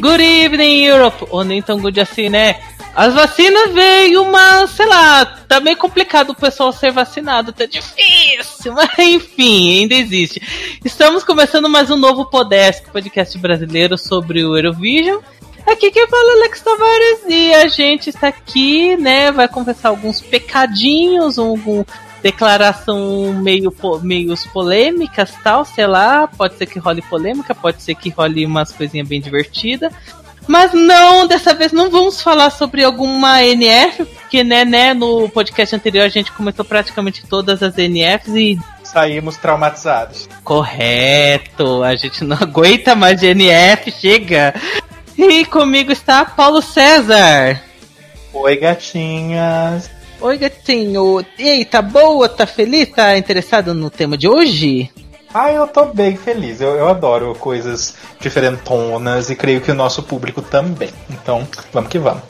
Good evening, Europe! Ou nem tão good assim, né? As vacinas veio, mas, sei lá, tá meio complicado o pessoal ser vacinado, tá difícil, mas enfim, ainda existe. Estamos começando mais um novo Podesk, podcast brasileiro sobre o Eurovision. Aqui quem fala é Alex Tavares e a gente está aqui, né, vai confessar alguns pecadinhos, algum declaração meio meios polêmicas, tal, sei lá, pode ser que role polêmica, pode ser que role umas coisinhas bem divertidas. Mas não, dessa vez não vamos falar sobre alguma NF, porque né, né, no podcast anterior a gente comentou praticamente todas as NFs e saímos traumatizados. Correto, a gente não aguenta mais de NF, chega. E comigo está Paulo César. Oi, gatinhas. Oi, gatinho. E aí, tá boa? Tá feliz? Tá interessado no tema de hoje? Ah, eu tô bem feliz. Eu, eu adoro coisas diferentonas e creio que o nosso público também. Então, vamos que vamos.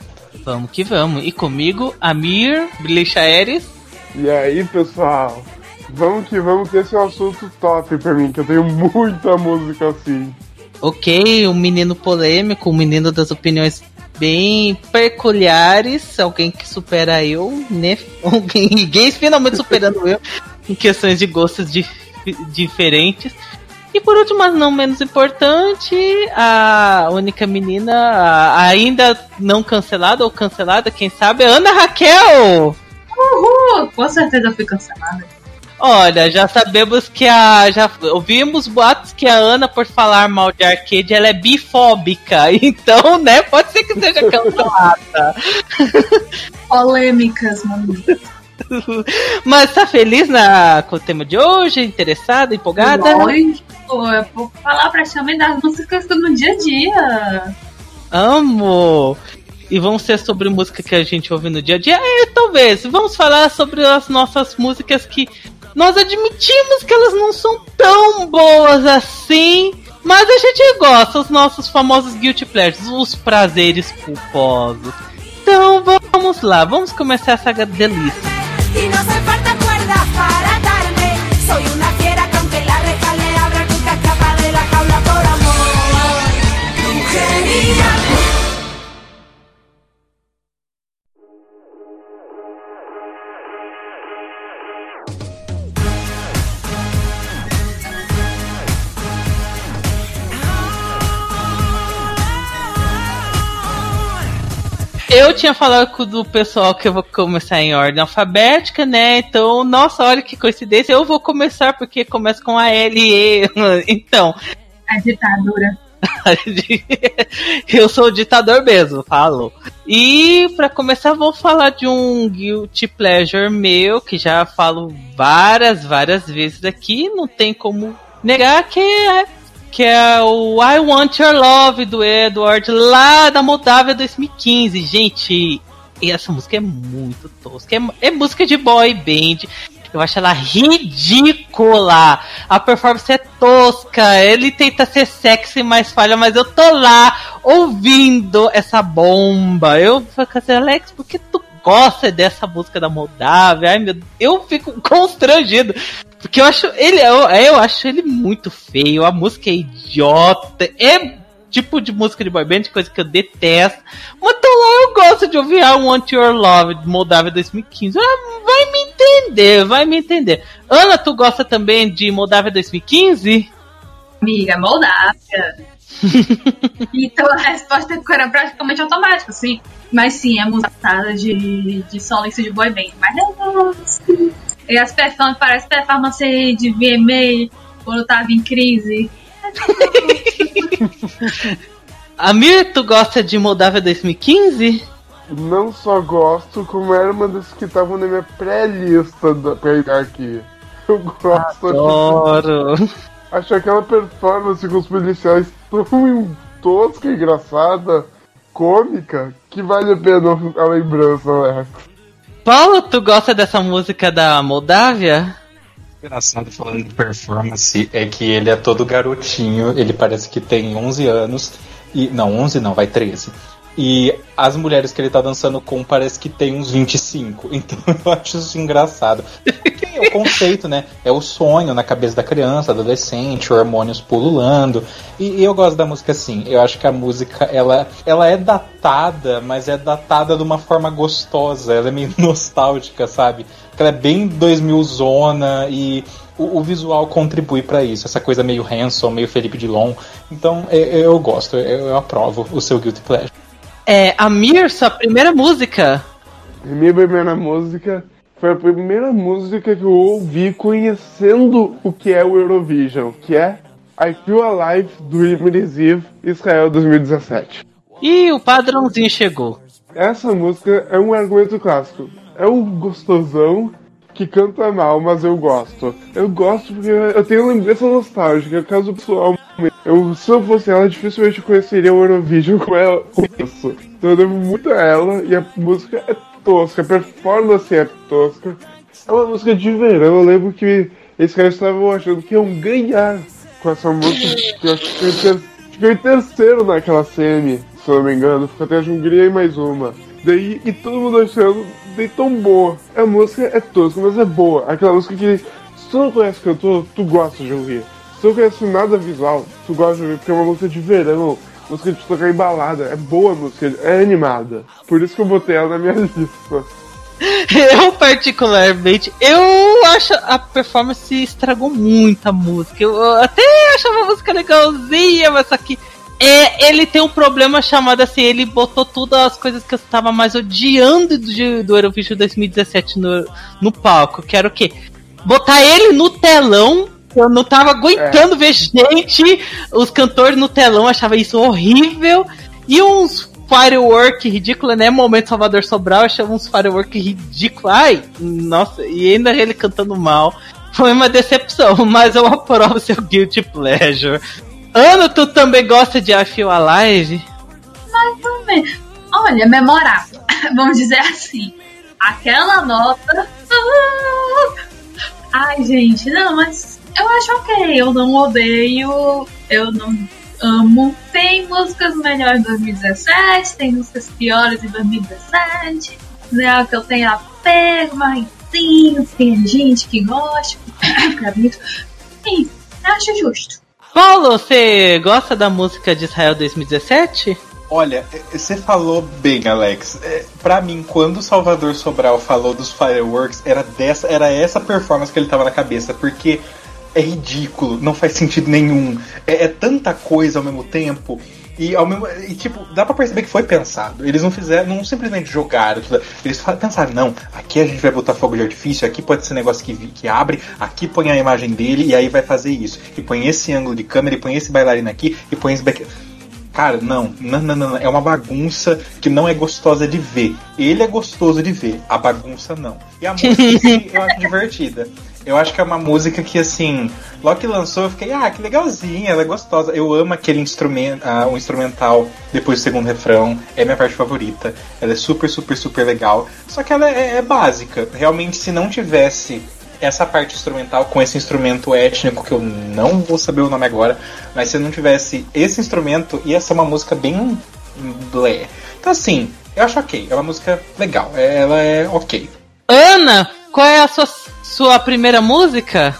Vamos que vamos. E comigo, Amir Blichaeres. E aí, pessoal? Vamos que vamos, que esse é um assunto top pra mim, que eu tenho muita música assim. Ok, um menino polêmico, um menino das opiniões bem peculiares, alguém que supera eu, né? Alguém, ninguém finalmente superando eu em questões de gostos di diferentes. E por último, mas não menos importante, a única menina a, ainda não cancelada ou cancelada, quem sabe, Ana Raquel! Uhul! Com certeza fui cancelada. Olha, já sabemos que a. Já ouvimos boatos que a Ana, por falar mal de arcade, ela é bifóbica. Então, né, pode ser que seja cancelada. Polêmicas, mano. Mas tá feliz na, com o tema de hoje? Interessada, empolgada? Lógico, eu vou falar praticamente das músicas no dia a dia. Amo! E vão ser sobre música que a gente ouve no dia a dia? É, talvez. Vamos falar sobre as nossas músicas que nós admitimos que elas não são tão boas assim, mas a gente gosta, os nossos famosos guilty pleasures, os prazeres culposos. Então vamos lá, vamos começar essa delícia. Eu tinha falado com do pessoal que eu vou começar em ordem alfabética, né? Então, nossa, olha que coincidência. Eu vou começar porque começa com a L E. Então. A ditadura. eu sou ditador mesmo, falo. E para começar, vou falar de um guilty pleasure meu que já falo várias, várias vezes aqui. Não tem como negar que é que é o I Want Your Love do Edward, lá da Moldávia 2015. Gente, e essa música é muito tosca. É, é, música de boy band. Eu acho ela ridícula. A performance é tosca. Ele tenta ser sexy, mas falha. Mas eu tô lá ouvindo essa bomba. Eu falei assim, Alex, por que tu gosta dessa música da Moldávia? Ai, meu, eu fico constrangido. Porque eu acho ele, eu, eu acho ele muito feio, a música é idiota, é tipo de música de boy band, coisa que eu detesto. Mas então lá eu gosto de ouvir I Want Your Love de Moldávia 2015. Ah, vai me entender, vai me entender. Ana, tu gosta também de Moldávia 2015? Amiga, Moldávia. então a resposta era praticamente automática, sim. Mas sim, é música de, de solista de boy band. Mas não, e as performances, parece performance de VMA quando tava em crise. Amir, tu gosta de Moldávia 2015? Não só gosto, como era uma das que estavam na minha pré-lista pra pegar aqui. Eu gosto. Adoro. Acho, acho aquela performance com os policiais tão tosca, engraçada, cômica, que vale a pena a lembrança, né? Paulo, tu gosta dessa música da Moldávia? Engraçado falando de performance é que ele é todo garotinho, ele parece que tem 11 anos, e não, 11 não, vai 13. E as mulheres que ele tá dançando com parece que tem uns 25. Então eu acho isso engraçado. é o conceito, né? É o sonho na cabeça da criança, adolescente, hormônios pululando. E, e, eu gosto da música assim. Eu acho que a música, ela, ela é datada, mas é datada de uma forma gostosa. Ela é meio nostálgica, sabe? Ela é bem 2000 zona e o, visual contribui para isso. Essa coisa meio Hanson, meio Felipe Dilon. Então eu, eu gosto, eu, eu aprovo o seu Guilty Pleasure. É, Amir, sua primeira música. Minha primeira música foi a primeira música que eu ouvi conhecendo o que é o Eurovision, que é I Feel Alive do Immersive Israel 2017. E o padrãozinho chegou. Essa música é um argumento clássico. É o gostosão que canta mal, mas eu gosto. Eu gosto porque eu tenho lembrança nostálgica, caso pessoal. Eu, se eu fosse ela, dificilmente conheceria o Eurovision com, ela, com isso. Então eu devo muito a ela e a música é tosca, a performance é tosca. É uma música de verão, eu lembro que caras estavam achando que iam ganhar com essa música. Que acho que ficou em terceiro naquela semi, se eu não me engano. Ficou até a Hungria e mais uma. Daí, e todo mundo achando de tão boa. A música é tosca, mas é boa. Aquela música que, se tu não conhece cantor, tu gosta de ouvir. Se tu não conhece nada visual, tu gosta de ouvir, porque é uma música de verão música de tocar em balada. É boa a música, é animada. Por isso que eu botei ela na minha lista. Eu, particularmente, eu acho a performance estragou muito a música. Eu até achava a música legalzinha, mas só que é, ele tem um problema chamado assim, ele botou todas as coisas que eu estava mais odiando do, do Eurovision 2017 no, no palco, que era o quê? Botar ele no telão eu não tava aguentando é. ver gente, os cantores no telão, achava isso horrível. E uns firework ridículo, né? Momento Salvador Sobral, achava uns firework ridículo. Ai, nossa, e ainda ele cantando mal. Foi uma decepção, mas eu aprovo seu Guilty Pleasure. Ana, tu também gosta de Feel Alive? Mais ou menos. Olha, memorável. Vamos dizer assim. Aquela nota. Ai, gente, não, mas eu acho ok, eu não odeio, eu não amo. Tem músicas melhores em 2017, tem músicas piores em 2017, né? Que eu tenho apego, marrentinho, tem gente que gosta, fica bonito. Sim, acho justo. Paulo, você gosta da música de Israel 2017? Olha, você falou bem, Alex. É, para mim, quando o Salvador Sobral falou dos fireworks, era dessa, era essa performance que ele tava na cabeça, porque é ridículo, não faz sentido nenhum. É, é tanta coisa ao mesmo tempo. E, ao mesmo, e, tipo, dá pra perceber que foi pensado. Eles não fizeram, não simplesmente jogaram. Tudo. Eles pensaram, não, aqui a gente vai botar fogo de artifício, aqui pode ser negócio que, que abre, aqui põe a imagem dele e aí vai fazer isso. E põe esse ângulo de câmera, e põe esse bailarino aqui, e põe esse back. Cara, não, não, não, não, é uma bagunça que não é gostosa de ver. Ele é gostoso de ver, a bagunça não. E a música eu acho divertida. Eu acho que é uma música que, assim, logo que lançou, eu fiquei, ah, que legalzinha, ela é gostosa. Eu amo aquele instrumento, uh, o instrumental depois do segundo refrão, é minha parte favorita. Ela é super, super, super legal. Só que ela é, é básica. Realmente, se não tivesse essa parte instrumental com esse instrumento étnico que eu não vou saber o nome agora, mas se não tivesse esse instrumento, ia ser uma música bem blé. Então assim, eu acho ok, é uma música legal, ela é ok. Ana, qual é a sua, sua primeira música?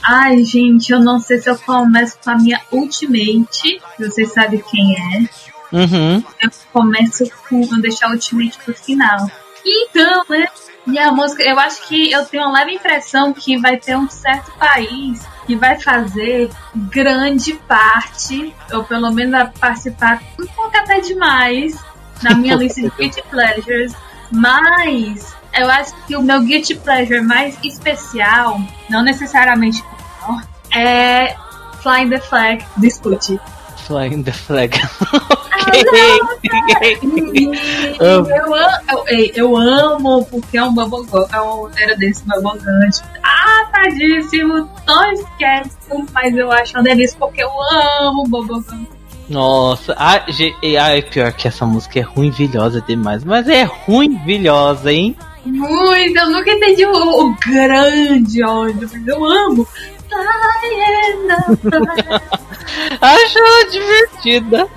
Ai, gente, eu não sei se eu começo com a minha Ultimate. Vocês sabem quem é. Uhum. Eu começo com. Eu deixar a Ultimate pro final. Então, né? E a música, eu acho que eu tenho uma leve impressão que vai ter um certo país que vai fazer grande parte, ou pelo menos vai participar um pouco até demais, na minha lista de Guilty Pleasures. Mas eu acho que o meu Guilty Pleasure mais especial, não necessariamente é Flying the Flag, discute. Flying the Flag. eu, eu, eu, amo, porque é um babogão, é um era desse babogante. Ah, tadíssimo, não esquece, mas eu acho uma delícia porque eu amo babogão. Nossa, ai, ai, pior que essa música é ruimvilhosa demais, mas é ruimvilhosa, hein? Muito, eu nunca entendi o, o grande ódio, eu amo. Acho divertida.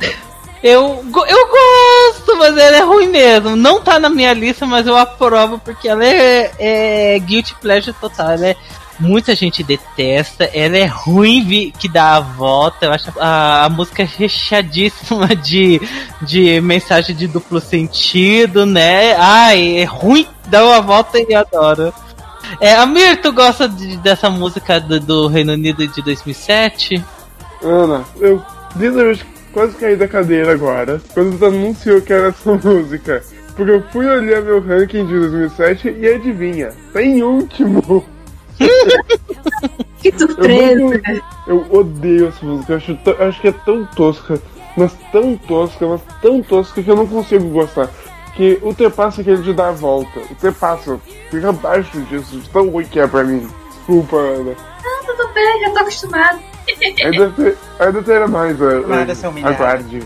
Eu, eu gosto, mas ela é ruim mesmo. Não tá na minha lista, mas eu aprovo porque ela é, é guilty pleasure total. Ela é muita gente detesta, ela é ruim que dá a volta, eu acho a, a música recheadíssima de, de mensagem de duplo sentido, né? Ai, é ruim, dá uma volta e adoro. É, Amir, tu gosta de, dessa música do, do, Reino Unido de 2007? Ana, eu literalmente quase caí da cadeira agora, quando tu anunciou que era essa música. Porque eu fui olhar meu ranking de 2007 e adivinha, tá em último. Que surpresa! Eu, eu, odeio essa música, eu acho, acho que é tão tosca, mas tão tosca, mas tão tosca que eu não consigo gostar. Que ultrapassa aquele de dar a volta. Ultrapassa, fica abaixo disso, de tão ruim que é pra mim. Desculpa, Ana. Não, tudo bem, já tô acostumado. Ainda, ter, ainda terá mais, Nada se aguarde.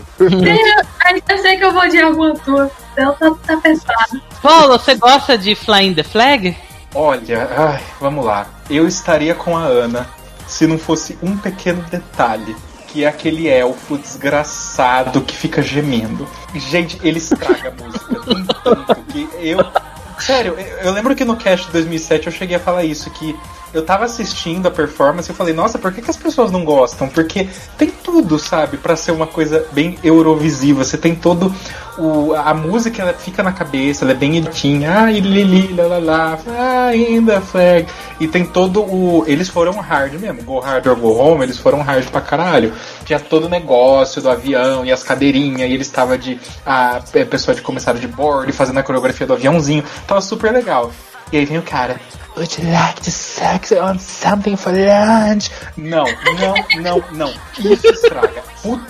Ainda sei que eu vou de alguma tua. Então tá, tá pesado. Paulo, você gosta de Flying the Flag? Olha, ai, vamos lá. Eu estaria com a Ana se não fosse um pequeno detalhe. Que é aquele elfo desgraçado que fica gemendo. Gente, ele estraga a música. tanto que eu. Sério, eu lembro que no cast de 2007 eu cheguei a falar isso, que eu tava assistindo a performance e falei, nossa, por que, que as pessoas não gostam? Porque tem tudo, sabe, para ser uma coisa bem eurovisiva. Você tem todo o. A música ela fica na cabeça, ela é bem editinha. Ai, lili, lá, ainda flag. E tem todo o. Eles foram hard mesmo, go hard or go home, eles foram hard pra caralho. Tinha todo o negócio do avião e as cadeirinhas, e eles estavam de. A pessoa de começário de board fazendo a coreografia do aviãozinho. Tava super legal. E aí vem o cara, Would you like to sex on something for lunch? Não, não, não, não. Isso estraga.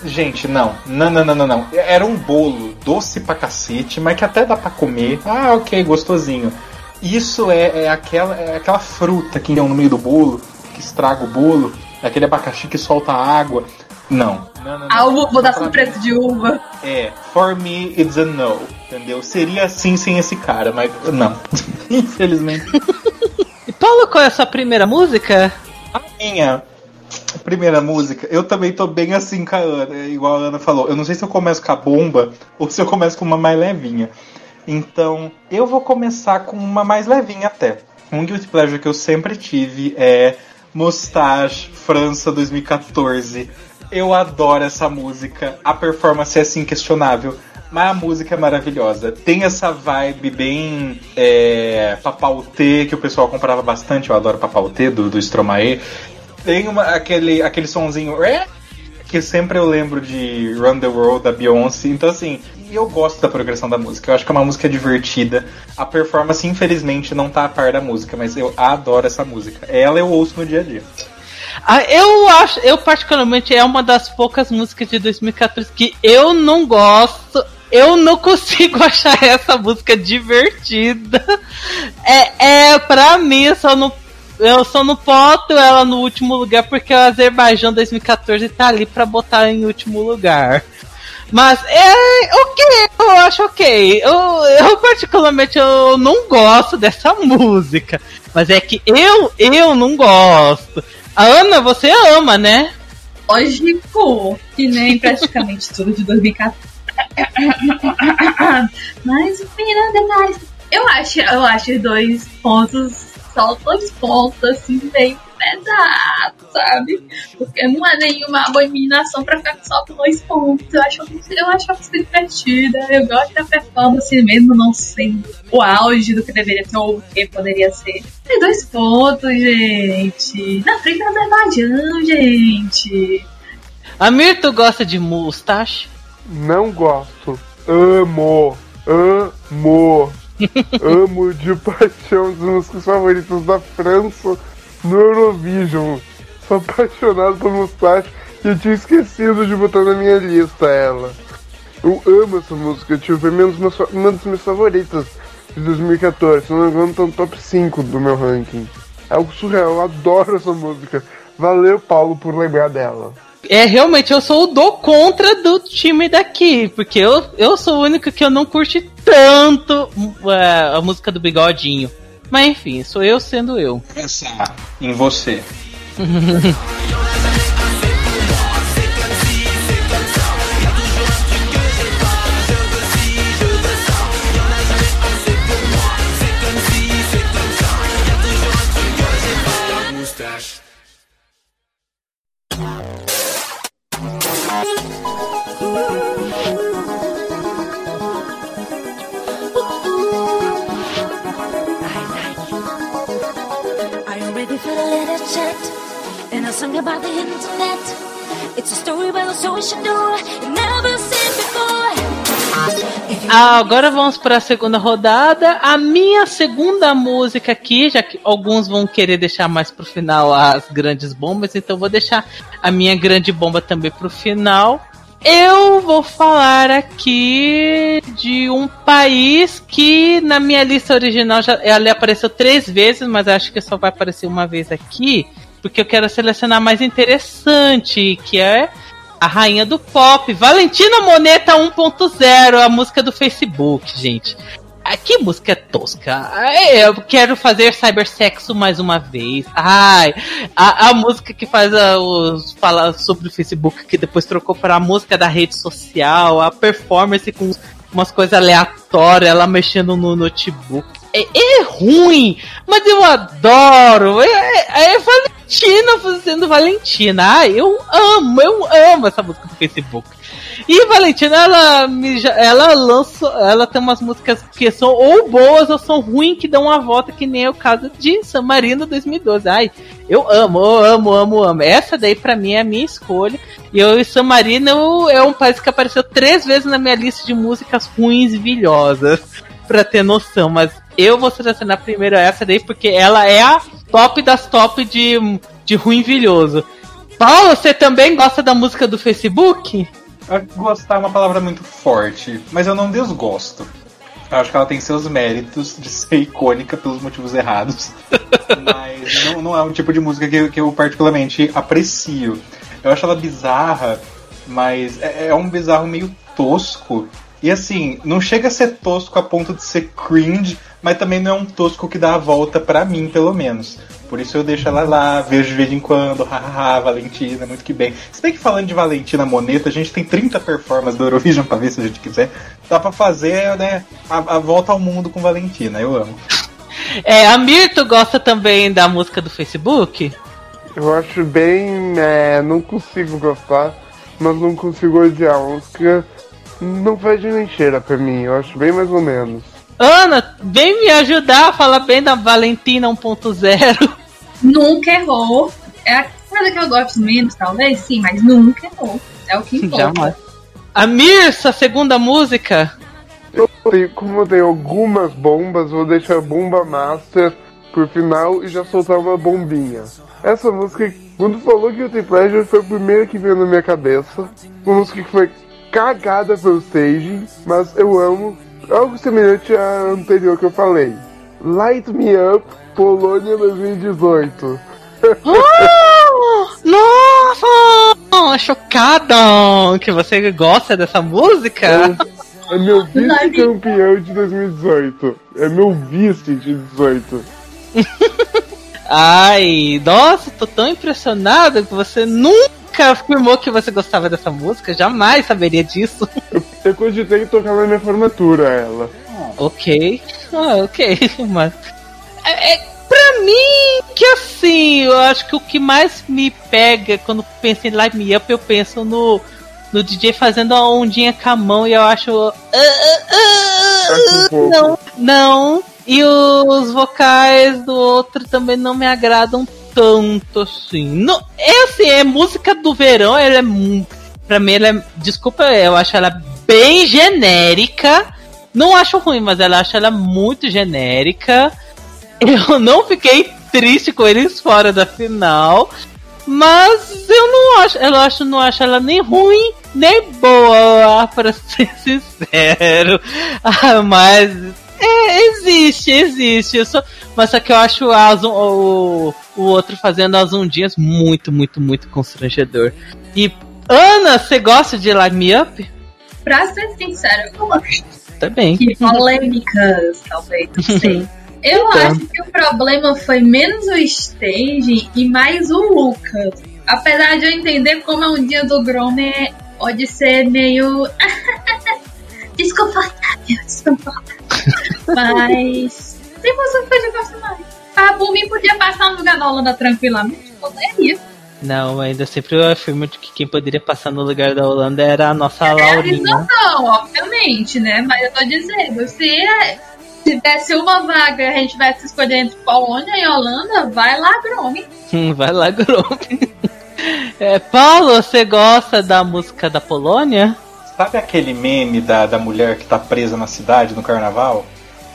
gente, não. Não, não, não, não, não. Era um bolo doce pra cacete, mas que até dá pra comer. Ah, ok, gostosinho. Isso é, é aquela, é aquela fruta que tem no meio do bolo, que estraga o bolo. É aquele abacaxi que solta água. Não. não, não, ah, vou dar com preço de uva. É, for me it's a no, entendeu? Seria assim sem esse cara, mas não. Infelizmente. E Paulo, qual é a sua primeira música? A minha primeira música, eu também tô bem assim com a Ana, igual a Ana falou. Eu não sei se eu começo com a bomba ou se eu começo com uma mais levinha. Então, eu vou começar com uma mais levinha até. Um guilty pleasure que eu sempre tive é Mustache França 2014. Eu adoro essa música. A performance é assim questionável. Mas a música é maravilhosa. Tem essa vibe bem é, T que o pessoal comprava bastante. Eu adoro T do, do Stromae. Tem uma, aquele, aquele sonzinho é, que sempre eu lembro de Run the World da Beyoncé. Então, assim, eu gosto da progressão da música. Eu acho que é uma música divertida. A performance, infelizmente, não tá a par da música, mas eu adoro essa música. Ela eu ouço no dia a dia. Ah, eu acho, eu particularmente é uma das poucas músicas de 2014 que eu não gosto eu não consigo achar essa música divertida. É, é pra mim, eu só não, eu só não boto ela no último lugar porque o Azerbaijão 2014 tá ali pra botar em último lugar. Mas é ok, eu acho ok. Eu, eu particularmente eu não gosto dessa música. Mas é que eu, eu não gosto. A Ana, você ama, né? Lógico, que nem praticamente tudo de 2014 mas opinião detalhes. Eu acho, eu acho dois pontos, só dois pontos assim, bem pesados, sabe? Porque não é nenhuma abominação pra ficar só com dois pontos. Eu acho, eu acho a música divertida, eu gosto da performance mesmo não sendo o auge do que deveria ser ou o que poderia ser. Tem dois pontos, gente. Na frente do Azerbaijão, gente. Amir, tu gosta de mustache? Não gosto. Amo. Amo. Amo de paixão dos músicos favoritos da França no Eurovision. Sou apaixonado por Mustache e eu tinha esquecido de botar na minha lista ela. Eu amo essa música, tipo, foi uma das minhas favoritas de 2014. Se não me engano, tá no top 5 do meu ranking. É algo surreal, eu adoro essa música. Valeu, Paulo, por lembrar dela. É, realmente, eu sou o do contra do time daqui, porque eu, eu sou o único que eu não curte tanto uh, a música do Bigodinho. Mas enfim, sou eu sendo eu. Pensar em você. For the chat. And about the internet. It's a story about a social door. Never seen before. Ah, agora vamos para a segunda rodada. A minha segunda música aqui, já que alguns vão querer deixar mais pro final as grandes bombas, então vou deixar a minha grande bomba também pro final. Eu vou falar aqui de um país que na minha lista original já ela apareceu três vezes, mas acho que só vai aparecer uma vez aqui, porque eu quero selecionar mais interessante, que é a rainha do pop, Valentina Moneta 1.0, a música do Facebook, gente. Ah, que música tosca. Ah, Eu quero fazer cybersexo mais uma vez. Ai, a, a música que faz a, os fala sobre o Facebook, que depois trocou para a música da rede social, a performance com umas coisas aleatórias, ela mexendo no notebook. É, é ruim, mas eu adoro. É, é, é Valentina fazendo Valentina. Ai, eu amo, eu amo essa música do Facebook. E Valentina, ela, ela lança, ela tem umas músicas que são ou boas ou são ruins, que dão uma volta, que nem é o caso de San Marino 2012. Ai, eu amo, eu amo, amo, amo. Essa daí pra mim é a minha escolha. E eu San Marino é um país que apareceu três vezes na minha lista de músicas ruins e vilhosas, pra ter noção. Mas eu vou selecionar primeiro essa daí, porque ela é a top das top de, de ruim e vilhoso. Paulo, você também gosta da música do Facebook? Gostar é uma palavra muito forte, mas eu não desgosto. Eu acho que ela tem seus méritos de ser icônica pelos motivos errados. mas não, não é um tipo de música que, eu- que eu particularmente aprecio. Eu acho ela bizarra, mas é, é um bizarro meio tosco. E assim, não chega a ser tosco a ponto de ser cringe, mas também não é um tosco que dá a volta pra mim, pelo menos. Por isso eu deixo ela lá, vejo de vez em quando, hahaha, Valentina, muito que bem. Se bem que falando de Valentina Moneta, a gente tem 30 performances do Eurovision pra ver se a gente quiser. Dá pra fazer, né, a, a volta ao mundo com Valentina, eu amo. É, a Mirto gosta também da música do Facebook? Eu acho bem. É, não consigo gostar, mas não consigo odiar. A música não faz de nem cheira pra mim, eu acho bem mais ou menos. Ana, vem me ajudar a falar bem da Valentina 1.0. Nunca errou. É a coisa que eu gosto menos, talvez, sim, mas nunca errou. É o que importa. Jamais. A Mirsa, segunda música. Eu tenho, como eu tenho algumas bombas, vou deixar a bomba master por final e já soltar uma bombinha. Essa música, quando falou que eu tenho pleasure, foi a primeira que veio na minha cabeça. Uma música que foi cagada pelo staging, mas eu amo. Algo semelhante à anterior que eu falei. Light Me Up, Polônia 2018. Nossa! Chocada que você gosta dessa música. É meu vice-campeão de 2018. É meu vice de 18. Ai, nossa, tô tão impressionado que você nunca afirmou que você gostava dessa música. Jamais saberia disso. Eu cogitei tocar na minha formatura ela. Ok. Ah, ok. Mas. É, é, pra mim, que assim, eu acho que o que mais me pega quando penso em Live Me Up, eu penso no, no DJ fazendo a ondinha com a mão e eu acho. ah, ah, ah, um pouco. não, não. E os vocais do outro também não me agradam tanto assim. Não, é assim, é música do verão, ela é. Pra mim, ela é. Desculpa, eu acho ela bem genérica. Não acho ruim, mas ela acho ela muito genérica. Eu não fiquei triste com eles fora da final. Mas eu não acho, eu acho, não acho ela nem ruim, nem boa, pra ser sincero. Ah, mas é, existe, existe. Eu só- mas só que eu acho a Zoom- o, o outro fazendo as ondinhas muito, muito, muito constrangedor. E Ana, você gosta de Light Me Up? Pra ser sincero, eu gosto. Também. Que polêmicas, talvez, não sei. Eu Então. acho que o problema foi menos o stage e mais o Lucas. Apesar de eu entender como é um dia do Gromer, pode ser meio. desconfortável, desconfortável. Mas. Tem música que eu gosto mais. A Bumi podia passar no lugar da Holanda tranquilamente, poderia. Não, ainda sempre eu afirmo que quem poderia passar no lugar da Holanda era a nossa É Laurinha. realização, obviamente, né? Mas eu tô dizendo, se tivesse uma vaga e a gente tivesse escolher entre Polônia e Holanda, vai lá, Grome. Hum, vai lá, Grome. É, Paulo, você gosta da música da Polônia? Sabe aquele meme da, da mulher que tá presa na cidade no carnaval?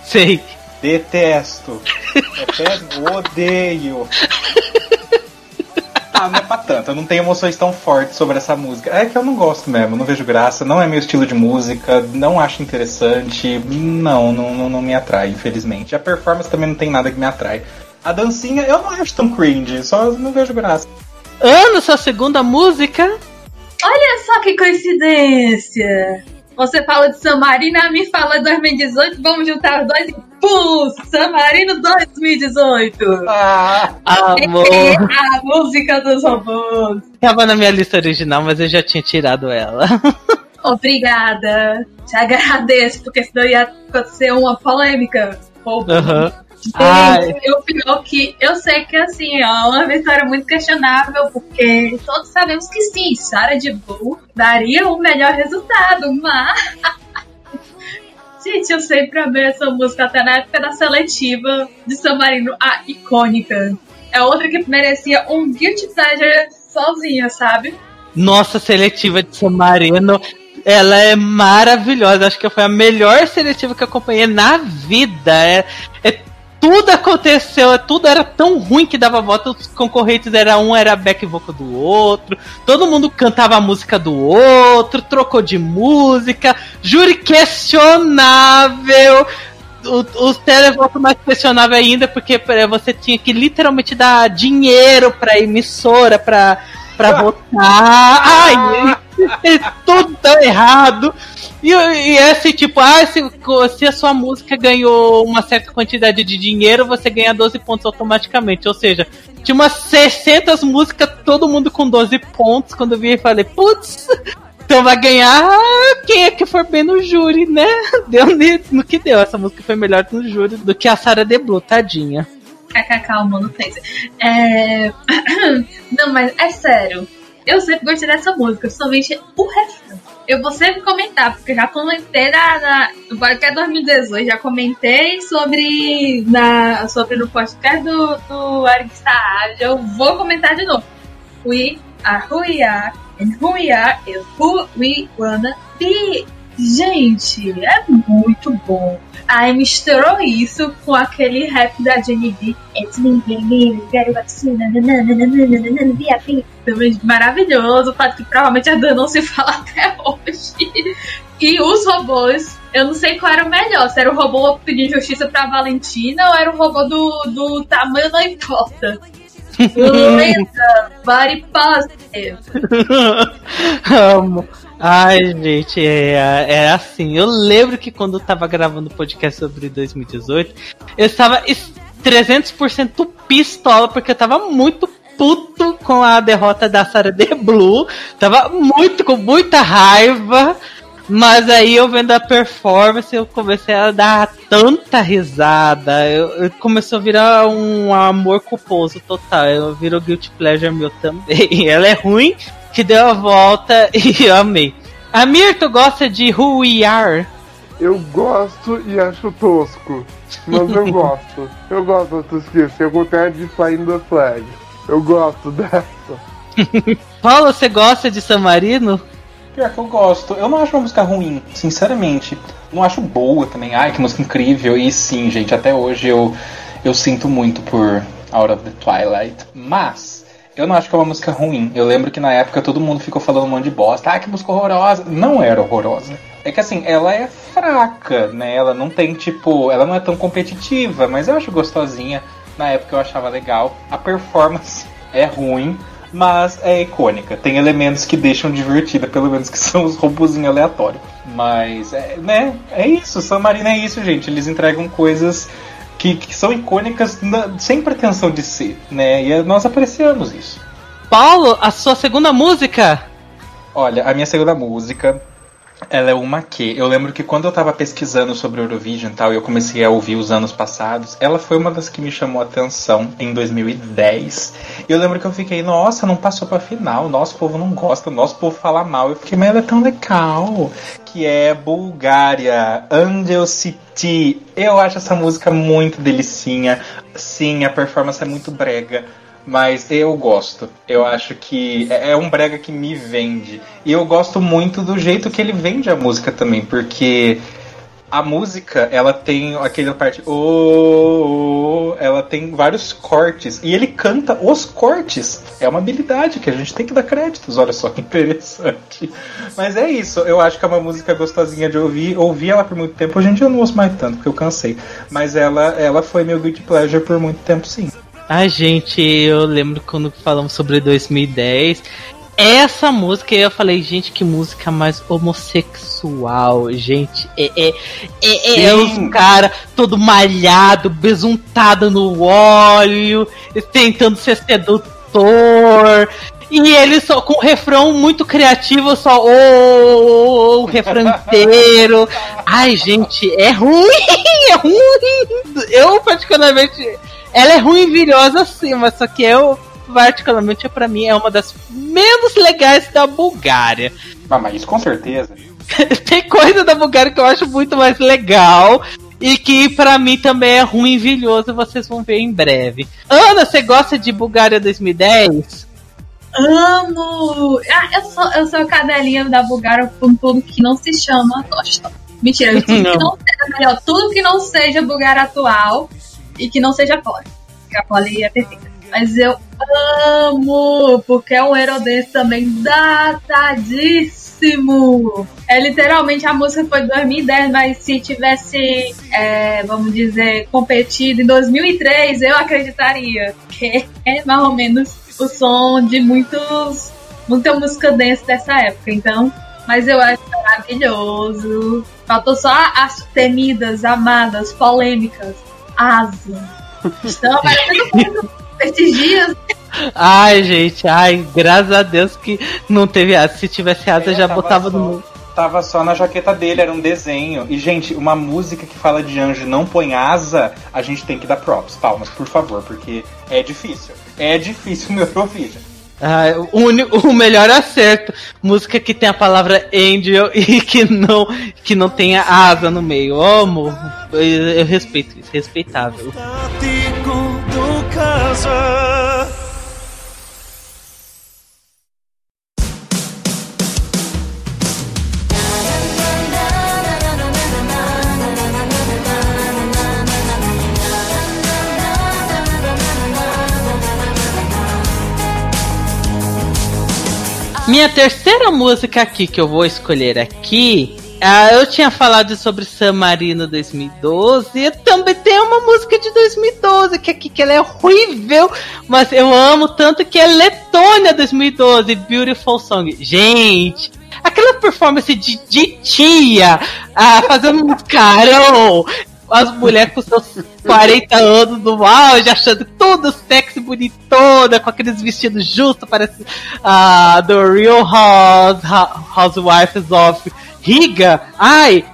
Sei. Detesto. Péssimo, odeio. Ah, não é pra tanto. Eu não tenho emoções tão fortes sobre essa música. É que eu não gosto mesmo, não vejo graça, não é meu estilo de música, não acho interessante. Não, não, não, não me atrai, infelizmente. A performance também não tem nada que me atrai. A dancinha eu não acho tão cringe, só não vejo graça. Ana, sua segunda música? Olha só que coincidência! Você fala de San Marino, a mim fala 2018, vamos juntar os dois e pum! San Marino 2018! Ah, Amor. É a música dos robôs! Tava na minha lista original, mas eu já tinha tirado ela. Obrigada! Te agradeço, porque senão ia acontecer uma polêmica. Robô. Gente. E o pior que eu sei que assim, ó, é uma vitória muito questionável, porque todos sabemos que sim, Sarah de Bull daria o melhor resultado, mas. Gente, eu sempre amei essa música até na época da seletiva de San Marino, a icônica. É outra que merecia um guilty pleasure sozinha, sabe? Nossa seletiva de San Marino, ela é maravilhosa. Acho que foi a melhor seletiva que eu acompanhei na vida. É, é- tudo aconteceu, tudo era tão ruim que dava volta. Os concorrentes era um era back vocal do outro, todo mundo cantava a música do outro, trocou de música, júri questionável. O, o televoto mais questionável ainda, porque eh, você tinha que literalmente dar dinheiro pra emissora pra, pra votar. Ai, é tudo tão errado. E, e assim, tipo, ah, se, se a sua música ganhou uma certa quantidade de dinheiro, você ganha 12 pontos automaticamente. Ou seja, tinha umas 60 músicas, todo mundo com 12 pontos. Quando eu vi, eu falei, putz, então vai ganhar quem é que for bem no júri, né? Deu no que deu. Essa música foi melhor no júri do que a Sarah de Blue, tadinha. KKK, o Mano. É... Não, mas é sério. Eu sempre gostei dessa música, somente o refrão. Eu vou sempre comentar, porque já comentei na, na no podcast 2018, já comentei sobre, na, sobre no podcast do, do Eric Saad. Eu vou comentar de novo. We are who we are, and who we are is who we wanna be. Gente, é muito bom. Aí misturou isso com aquele rap da Jenny B. It's me, nananana, VIP. Também maravilhoso, o fato que provavelmente a Dan não se fala até hoje. E os robôs, eu não sei qual era o melhor, se era o robô pedindo justiça pra Valentina ou era o robô do, do tamanho não importa. Lenda, body positive. Amo. Ai, gente, é, é assim. Eu lembro que quando eu tava gravando o podcast sobre 2018, eu estava es- 300% pistola, porque eu tava muito puto com a derrota da Sarah de Blue. Tava muito, com muita raiva. Mas aí eu vendo a performance, eu comecei a dar tanta risada. Eu, eu começou a virar um amor culposo total. Eu virou guilty pleasure meu também. Ela é ruim, que deu a volta e amei. Amir, tu gosta de Who We Are? Eu gosto e acho tosco. Mas eu gosto. Eu gosto dessas esqueci. Eu tenho de Flying the Flag. Eu gosto dessa. Paulo, você gosta de San Marino? Pior que eu gosto. Eu não acho uma música ruim, sinceramente. Não acho boa também. Ai, que música incrível. E sim, gente, até hoje eu, eu sinto muito por Out of the Twilight. Mas, eu não acho que é uma música ruim. Eu lembro que na época todo mundo ficou falando um monte de bosta. Ah, que música horrorosa. Não era horrorosa. É que assim, ela é fraca, né? Ela não tem, tipo. Ela não é tão competitiva, mas eu acho gostosinha. Na época eu achava legal. A performance é ruim mas é icônica. Tem elementos que deixam divertida, pelo menos que são os robozinhos aleatórios. Mas, é, né, é isso. San Marino é isso, gente. Eles entregam coisas que, que são icônicas na- sem pretensão de ser, né? E nós apreciamos isso. Paulo, a sua segunda música? Olha, a minha segunda música Ela é uma que. Eu lembro que quando eu tava pesquisando sobre Eurovision e tal, e eu comecei a ouvir os anos passados, ela foi uma das que me chamou a atenção em 2010. E eu lembro que eu fiquei, nossa, não passou pra final, nosso povo não gosta, nosso povo fala mal. Eu fiquei, mas ela é tão legal. Que é Bulgária, Angel City. Eu acho essa música muito delicinha. Sim, a performance é muito brega mas eu gosto. Eu acho que é é um brega que me vende. E eu gosto muito do jeito que ele vende a música também, porque a música, ela tem aquela parte, oh, oh, oh", ela tem vários cortes e ele canta os cortes. É uma habilidade que a gente tem que dar créditos. Olha só que interessante. Mas é isso. Eu acho que é uma música gostosinha de ouvir. Ouvi ela por muito tempo. Hoje em dia eu não ouço mais tanto porque eu cansei. Mas ela, ela foi meu guilty pleasure por muito tempo, sim. Ai, gente, eu lembro quando falamos sobre 2010. Essa música eu falei, gente, que música mais homossexual, gente. É, é, é, é Sim. os cara todo malhado, besuntado no óleo, tentando ser sedutor. E ele só com um refrão muito criativo, só o, o, o refrão inteiro. Ai, gente, é ruim, é ruim. Eu particularmente ela é ruimvilhosa sim, mas só que eu, particularmente, pra mim, é uma das menos legais da Bulgária. Ah, mas isso com certeza. Tem coisa da Bulgária que eu acho muito mais legal. E que pra mim também é ruimvilhoso, vocês vão ver em breve. Ana, você gosta de Bulgária 2010? Amo! Ah, eu sou, eu sou cadelinha da Bulgária com tudo que não se chama Tosta. Mentira, tudo que não seja melhor, tudo que não seja Bulgária atual e que não seja Poli. Porque a Poli é perfeita. Mas eu amo, porque é um Eurodance também datadíssimo. É literalmente a música foi de 2010, mas se tivesse, é, vamos dizer, competido em 2003, eu acreditaria. Que é mais ou menos o som de muitos, muita música dance dessa época. Então, mas eu acho maravilhoso. Faltou só as temidas, amadas, polêmicas. Asa. Estão aparecendo muito esses dias. Ai, gente, ai, graças a Deus que não teve asa. Se tivesse asa, É, já tava botava só- no. Tava só na jaqueta dele, era um desenho. E, gente, uma música que fala de anjo e não põe asa, a gente tem que dar props, palmas, por favor, porque é difícil. É difícil no Eurovision. Ah, o, o melhor acerto. Música que tem a palavra angel e que não, que não tenha asa no meio. Eu amo. Eu, eu respeito isso, respeitável. Minha terceira música aqui que eu vou escolher aqui. ah, eu tinha falado sobre San Marino 2012 e também tem uma música de 2012 que aqui que ela é horrível, mas eu amo tanto que é Letônia 2012, Beautiful Song. Gente, aquela performance de, de tia ah, fazendo um carão, as mulheres com seus 40 anos no auge, achando tudo sexy, bonitona, com aqueles vestidos justos, parece a do Real House, Housewives of Riga. Ai,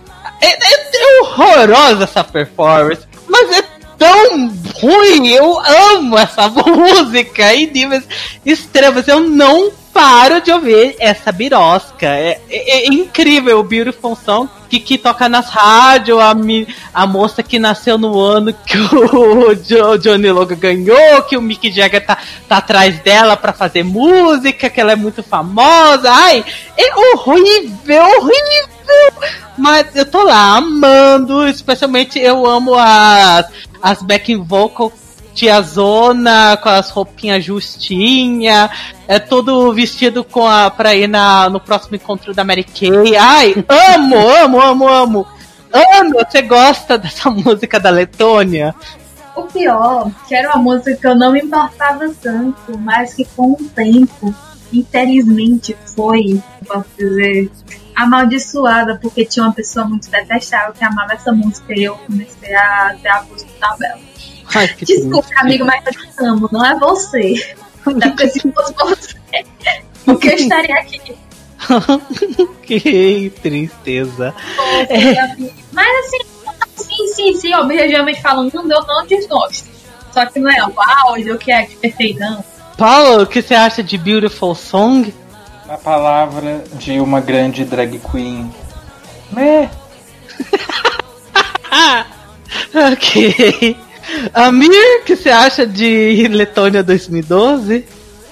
é, é- é horrorosa essa performance, mas é tão ruim, eu amo essa música em níveis extremos, eu não paro de ouvir essa birosca. É, é- é incrível o Beautiful Song que, que toca nas rádios, a, mi- a moça que nasceu no ano que o Jo- Johnny Logan ganhou, que o Mick Jagger tá, tá atrás dela pra fazer música, que ela é muito famosa. Ai, é horrível, horrível! Mas eu tô lá amando, especialmente eu amo as, as backing vocal tiazona, com as roupinhas justinha, é todo vestido com a, pra ir na, no próximo encontro da Mary Kay. Ai, amo, amo, amo, amo. Ana, você gosta dessa música da Letônia? O pior, que era uma música que eu não me importava tanto, mas que com o tempo, infelizmente, foi, posso dizer, amaldiçoada, porque tinha uma pessoa muito detestável que amava essa música e eu comecei a ter abuso de tabela. Ai, que Desculpa, triste. amigo, mas eu te amo, não é você. Porque se fosse você, porque eu estaria aqui. que tristeza. Mas assim, sim, sim, sim, objetivamente falando, eu não desgosto. Só que não é o áudio que é perfeitão. Paulo, o que você acha de Beautiful Song? Na palavra de uma grande drag queen. Meh. ok. Amir, o que você acha de Letônia 2012?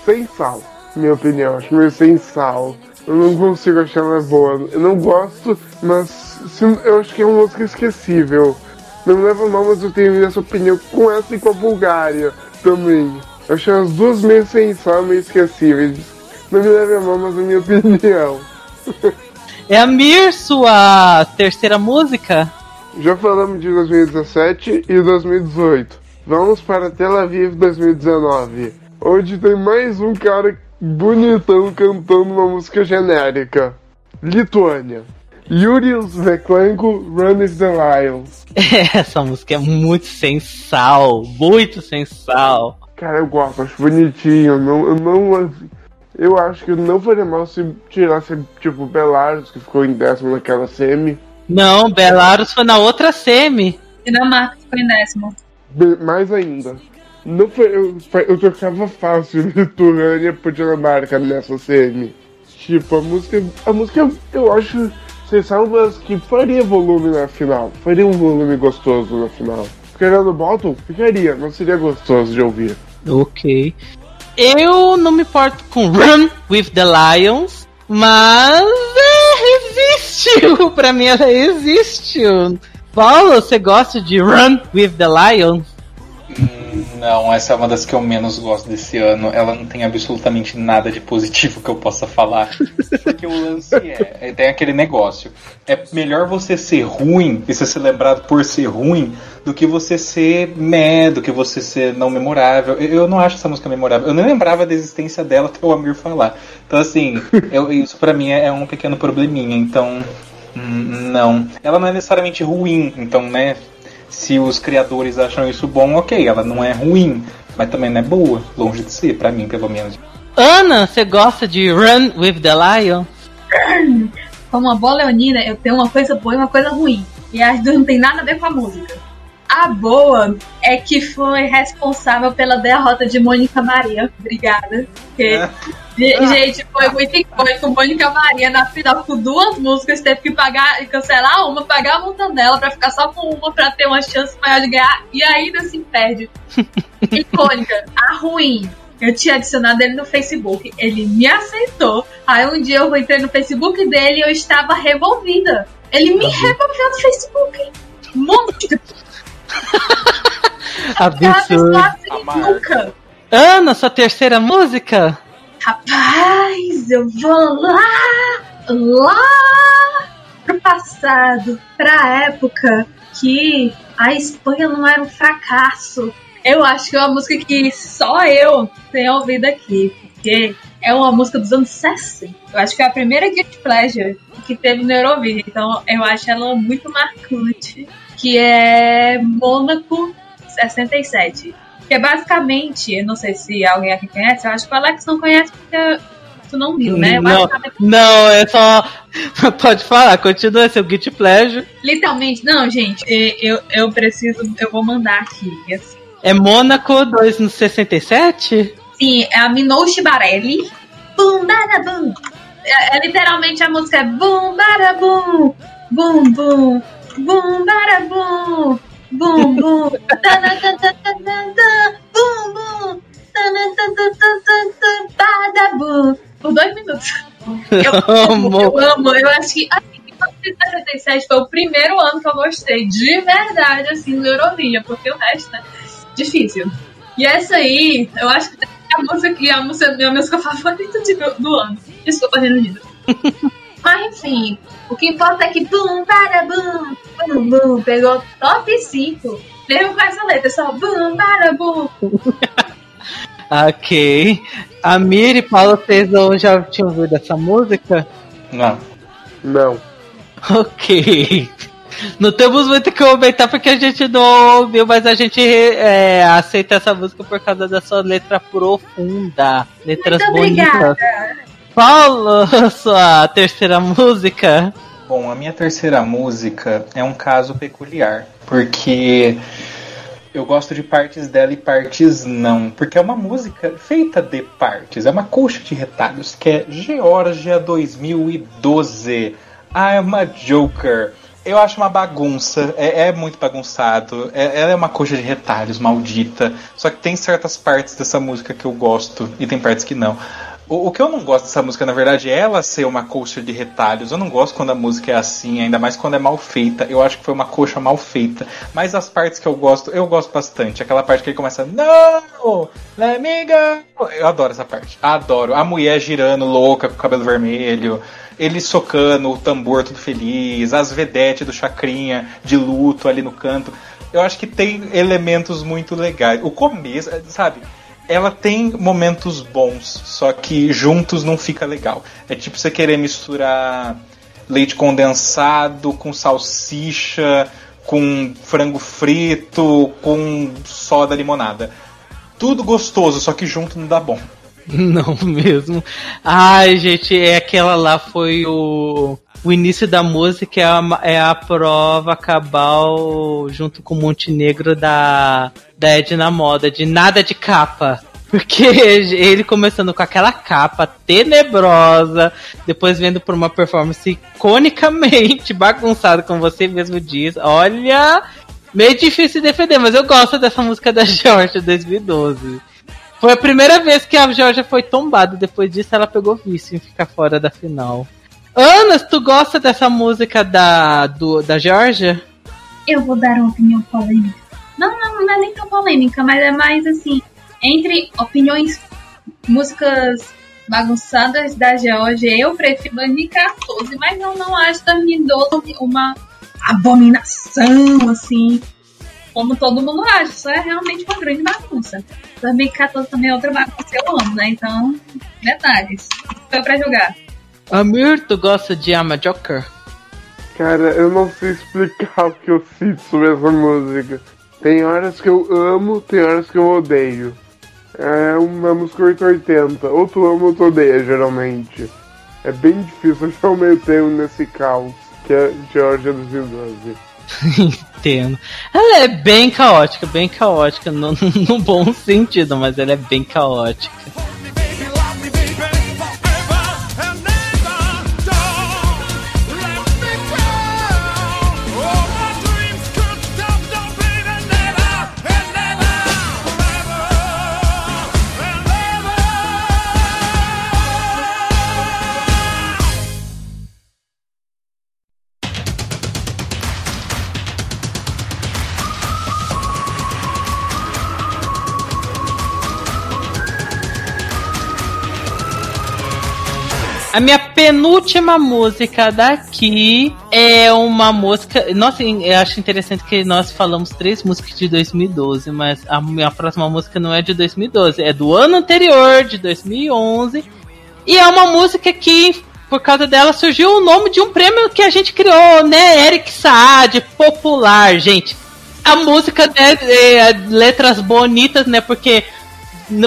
Sem sal, minha opinião. Acho meio sem sal. Eu não consigo achar ela boa. Eu não gosto, mas eu acho que é uma música esquecível. Não me leva mal, mas eu tenho essa opinião com essa e com a Bulgária também. Eu acho as duas meio sem sal, meio esquecíveis. Não me leve a mal, mas é a minha opinião. É Amir, sua terceira música? Já falamos de 2017 e 2018. Vamos para Tel Aviv 2019, onde tem mais um cara bonitão cantando uma música genérica. Lituânia. Yuri Veklenko, Run with the Lions. Essa música é muito sem sal, muito sem sal. Cara, eu gosto, acho bonitinho. Não, eu não. Eu acho que não faria mal se tirasse, tipo, Belarus, que ficou em décimo naquela semi. Não, Belarus foi na outra semi. Dinamarca ficou em décimo. Mais ainda. Não foi, eu, eu trocava fácil Lituânia por Dinamarca nessa semi. Tipo, a música. A música eu acho sensacional, mas que faria volume na final. Faria um volume gostoso na final. Ficaria no bottom? Ficaria, não seria gostoso de ouvir. Ok. Eu não me importo com Run with the Lions, mas é, existe. Pra mim ela existe. Paulo, você gosta de Run with the Lions? Não, essa é uma das que eu menos gosto desse ano. Ela não tem absolutamente nada de positivo que eu possa falar. Porque o lance é, é- tem aquele negócio. É melhor você ser ruim e ser lembrado por ser ruim do que você ser meh, do que você ser não memorável. Eu, eu não acho essa música memorável. Eu nem lembrava da existência dela até o Amir falar. Então, assim, eu- isso pra mim é, é um pequeno probleminha. Então, hum, não. Ela não é necessariamente ruim. Então, né? Se os criadores acham isso bom, ok, ela não é ruim, mas também não é boa, longe de ser, pra mim, pelo menos. Ana, você gosta de Run with the Lions? Como uma boa leonina, eu tenho uma coisa boa e uma coisa ruim. E as duas não tem nada a ver com a música. A boa é que foi responsável pela derrota de Mônica Maria. Obrigada. Porque, ge- gente, foi muito icônico. Mônica Maria na final com duas músicas teve que pagar, cancelar uma, pagar a multa dela pra ficar só com uma pra ter uma chance maior de ganhar. E ainda assim perde. Icônica. A ruim. Eu tinha adicionado ele no Facebook. Ele me aceitou. Aí um dia eu entrei no Facebook dele e eu estava revolvida. Ele me removeu do Facebook. Monstro. Absurdo. Nunca. Ana, sua terceira música? Rapaz, eu vou lá, lá pro passado, pra época que a Espanha não era um fracasso. Eu acho que é uma música que só eu tenho ouvido aqui, porque é uma música dos anos 60. Eu acho que é a primeira Guilty Pleasure que teve no Eurovision, então eu acho ela muito marcante, que é Mônaco 67. Que é basicamente, eu não sei se alguém aqui conhece, eu acho que o Alex não conhece porque tu não viu, né? Não, não, é só. Pode falar, continua seu Guilty Pleasure. literalmente, não, gente, e- eu, eu preciso, eu vou mandar aqui. assim. É Mônaco 2 no 67? Sim, é a Minouche Barelli. Bum, barabum. É, é literalmente a música é bum, barabum. Bum, bum. Bum, barabum. Bum, bum. Bum, bum. Badabum. Por dois minutos. Eu amo, eu amo. Eu acho que assim, 1977 foi o primeiro ano que eu gostei de verdade, assim, do Eurovision, porque o resto, né? Difícil. E essa aí, eu acho que é a música que é a música, minha música favorita de- do ano. Desculpa, Reino Unido. Mas enfim, o que importa é que bum, para bum, bum, bum, pegou top 5. Mesmo com essa letra, só bum, para bum. Ok. A Miri e Paulo, vocês já tinham ouvido essa música? Não. Não. Ok. Não temos muito o que comentar porque a gente não ouviu, mas a gente é, aceita essa música por causa da sua letra profunda. Letras Muito bonitas. obrigada. Paulo, sua terceira música. Bom, a minha terceira música é um caso peculiar, porque eu gosto de partes dela e partes não, porque é uma música feita de partes, é uma colcha de retalhos que é Georgia 2012. I'm a Joker. Eu acho uma bagunça, é, é muito bagunçado. É, ela é uma coxa de retalhos, maldita. Só que tem certas partes dessa música que eu gosto e tem partes que não. O, o que eu não gosto dessa música, na verdade, é ela ser uma coxa de retalhos. Eu não gosto quando a música é assim, ainda mais quando é mal feita. Eu acho que foi uma coxa mal feita. Mas as partes que eu gosto, eu gosto bastante. Aquela parte que ele começa, não, let me go. Eu adoro essa parte. Adoro. A mulher girando louca com o cabelo vermelho ele socando o tambor tudo feliz, as vedetes do Chacrinha de luto ali no canto. Eu acho que tem elementos muito legais. O começo, sabe? Ela tem momentos bons, só que juntos não fica legal. É tipo você querer misturar leite condensado com salsicha, com frango frito, com soda limonada. Tudo gostoso, só que junto não dá bom. Não mesmo. Ai, gente, é aquela lá foi o. O início da música é a, é a prova cabal junto com o Montenegro da, da Edna Moda, de nada de capa. Porque ele começando com aquela capa tenebrosa, depois vendo por uma performance iconicamente bagunçada, como você mesmo diz. Olha, meio difícil de defender, mas eu gosto dessa música da Georgia 2012. Foi a primeira vez que a Georgia foi tombada. Depois disso, ela pegou vício em ficar fora da final. Ana, tu gosta dessa música da, do, da Georgia? Eu vou dar uma opinião polêmica. Não, não, não é nem tão polêmica, mas é mais assim, entre opiniões, músicas bagunçadas da Georgia, eu prefiro 2014, mas eu não acho 2012 uma abominação, assim, como todo mundo acha. Isso é realmente uma grande bagunça. 2014 também é outra bagunça eu amo, né? Então, detalhes. Foi pra jogar. Amir, tu gosta de Ama Joker? Cara, eu não sei explicar o que eu sinto sobre essa música. Tem horas que eu amo, tem horas que eu odeio. É uma música 880. Ou tu ama ou tu odeia, geralmente. É bem difícil achar o meio termo nesse caos que é Georgia 2012. Entendo. Ela é bem caótica, bem caótica, no, no bom sentido, mas ela é bem caótica. A minha penúltima música daqui é uma música. Nossa, eu acho interessante que nós falamos três músicas de 2012, mas a minha próxima música não é de 2012, é do ano anterior, de 2011. E é uma música que, por causa dela, surgiu o nome de um prêmio que a gente criou, né? Eric Saad, popular, gente. A música, né, letras bonitas, né? Porque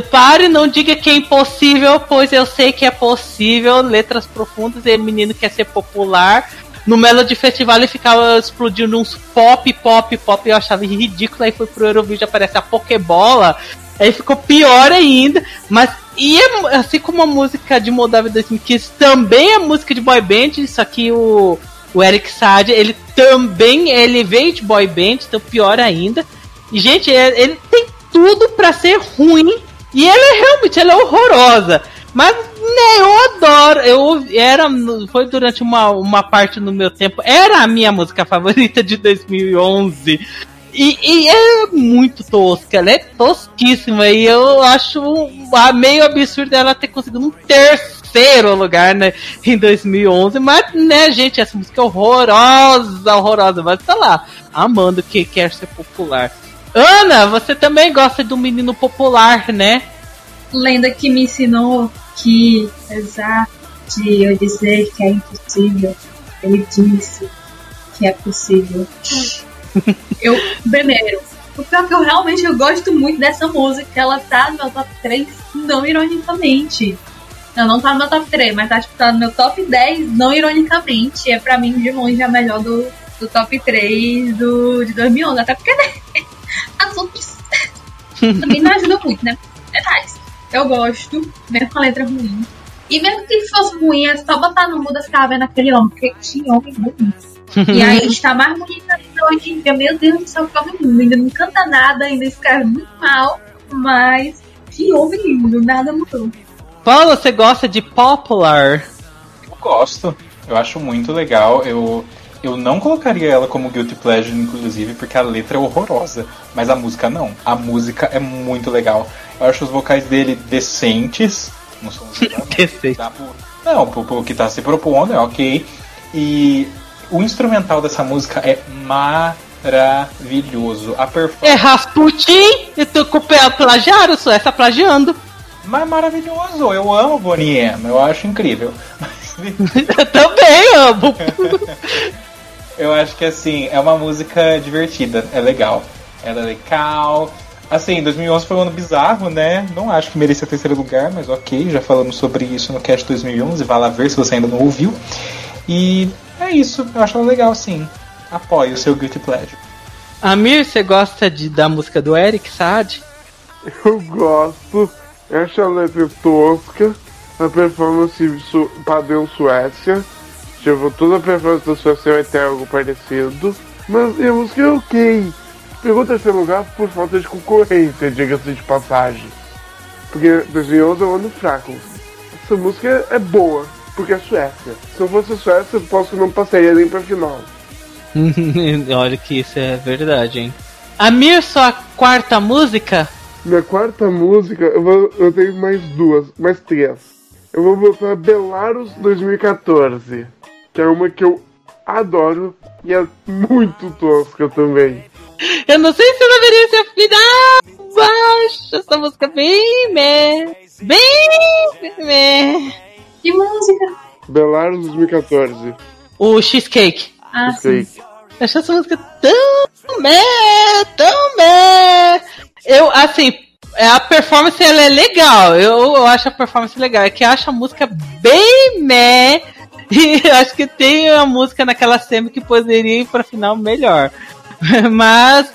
Pare, não diga que é impossível, pois eu sei que é possível. Letras profundas e menino quer ser popular. No Melody Festival ele ficava explodindo uns pop, pop, pop. Eu achava ridículo. Aí foi pro Eurovision, aparece a Pokébola. Aí ficou pior ainda. Mas, e é, assim como a música de Moldávia 2015 também é música de boy band. Isso aqui o, o Eric Saad, ele também ele veio de boy band, então pior ainda. E, gente, é- ele tudo pra ser ruim. E ela é realmente ela é horrorosa. Mas, né, eu adoro. Eu era, foi durante uma, uma parte no meu tempo. Era a minha música favorita de 2011. E, e é muito tosca, ela é tosquíssima. E eu acho meio absurdo ela ter conseguido um terceiro lugar, né, em 2011. Mas, né, gente, essa música é horrorosa, horrorosa. Mas tá lá, amando que quer ser popular. Ana, você também gosta do menino popular, né? Lenda que me ensinou que, apesar de eu dizer que é impossível, ele disse que é possível. eu, primeiro, o pior é que eu realmente eu gosto muito dessa música, ela tá no meu top 3, não ironicamente. Não, não tá no meu top 3, mas tá, tipo, tá no meu top 10, não ironicamente. É pra mim, de longe, a melhor do, do top 3 do, de 2011. Até porque, né? As outras também não ajudam muito, né? Detalhes. Eu gosto, mesmo com a letra ruim. E mesmo que fosse ruim, é só botar no mudo e ficar vendo aquele homem, porque tinha homem ruim. E aí está mais bonita hoje em dia. Meu Deus do céu, que homem lindo. Ainda não canta nada, ainda escreve muito mal, mas que homem lindo, nada mudou. Paulo, você gosta de Popular? Eu gosto. Eu acho muito legal. Eu, eu não colocaria ela como Guilty Pleasure, inclusive, porque a letra é horrorosa. Mas a música não. A música é muito legal. Eu acho os vocais dele decentes. Não são os melhores, mas Decente. dá pro- Não, pro, pro que tá se propondo, é ok. E o instrumental dessa música é maravilhoso. A performance. É Rasputin? Eu tô com o pé plagiário, só essa plagiando. Mas maravilhoso, eu amo Bonnie M, eu acho incrível. Eu também amo. Eu acho que assim, é uma música divertida, é legal. Ela é legal. Assim, 2011 foi um ano bizarro, né? Não acho que merecia terceiro lugar, mas ok, já falamos sobre isso no cast 2011, vá lá ver se você ainda não ouviu. E é isso, eu acho ela legal sim. Apoio o seu Guilty Pleasure. Amir, você gosta de, da música do Eric Saad? Eu gosto, eu acho a letra tosca, a performance padrão Suécia. Tipo, toda a performance da Suécia vai ter algo parecido. Mas a música é ok. Pegou o terceiro lugar por falta de concorrência, diga-se de passagem. Porque 2011 é um ano fraco. Essa música é boa, porque é Suécia. Se eu fosse Suécia, eu posso que não passaria nem pra final. Olha que isso é verdade, hein? Amir, sua quarta música? Minha quarta música, eu, vou, eu tenho mais duas, mais três. Eu vou botar Belarus 2014, que é uma que eu adoro e é muito tosca também. Eu não sei se eu deveria ser final, mas essa música bem meh. Bem meh. Que música? Belarus 2014. O Cheesecake. Ah, Sei. sim. Eu achei essa música tão meh, tão meh. Eu, assim, é, a performance ela é legal. Eu, eu acho a performance legal. É que eu acho a música bem meh. E eu acho que tem uma música naquela semi que poderia ir pra final melhor. Mas.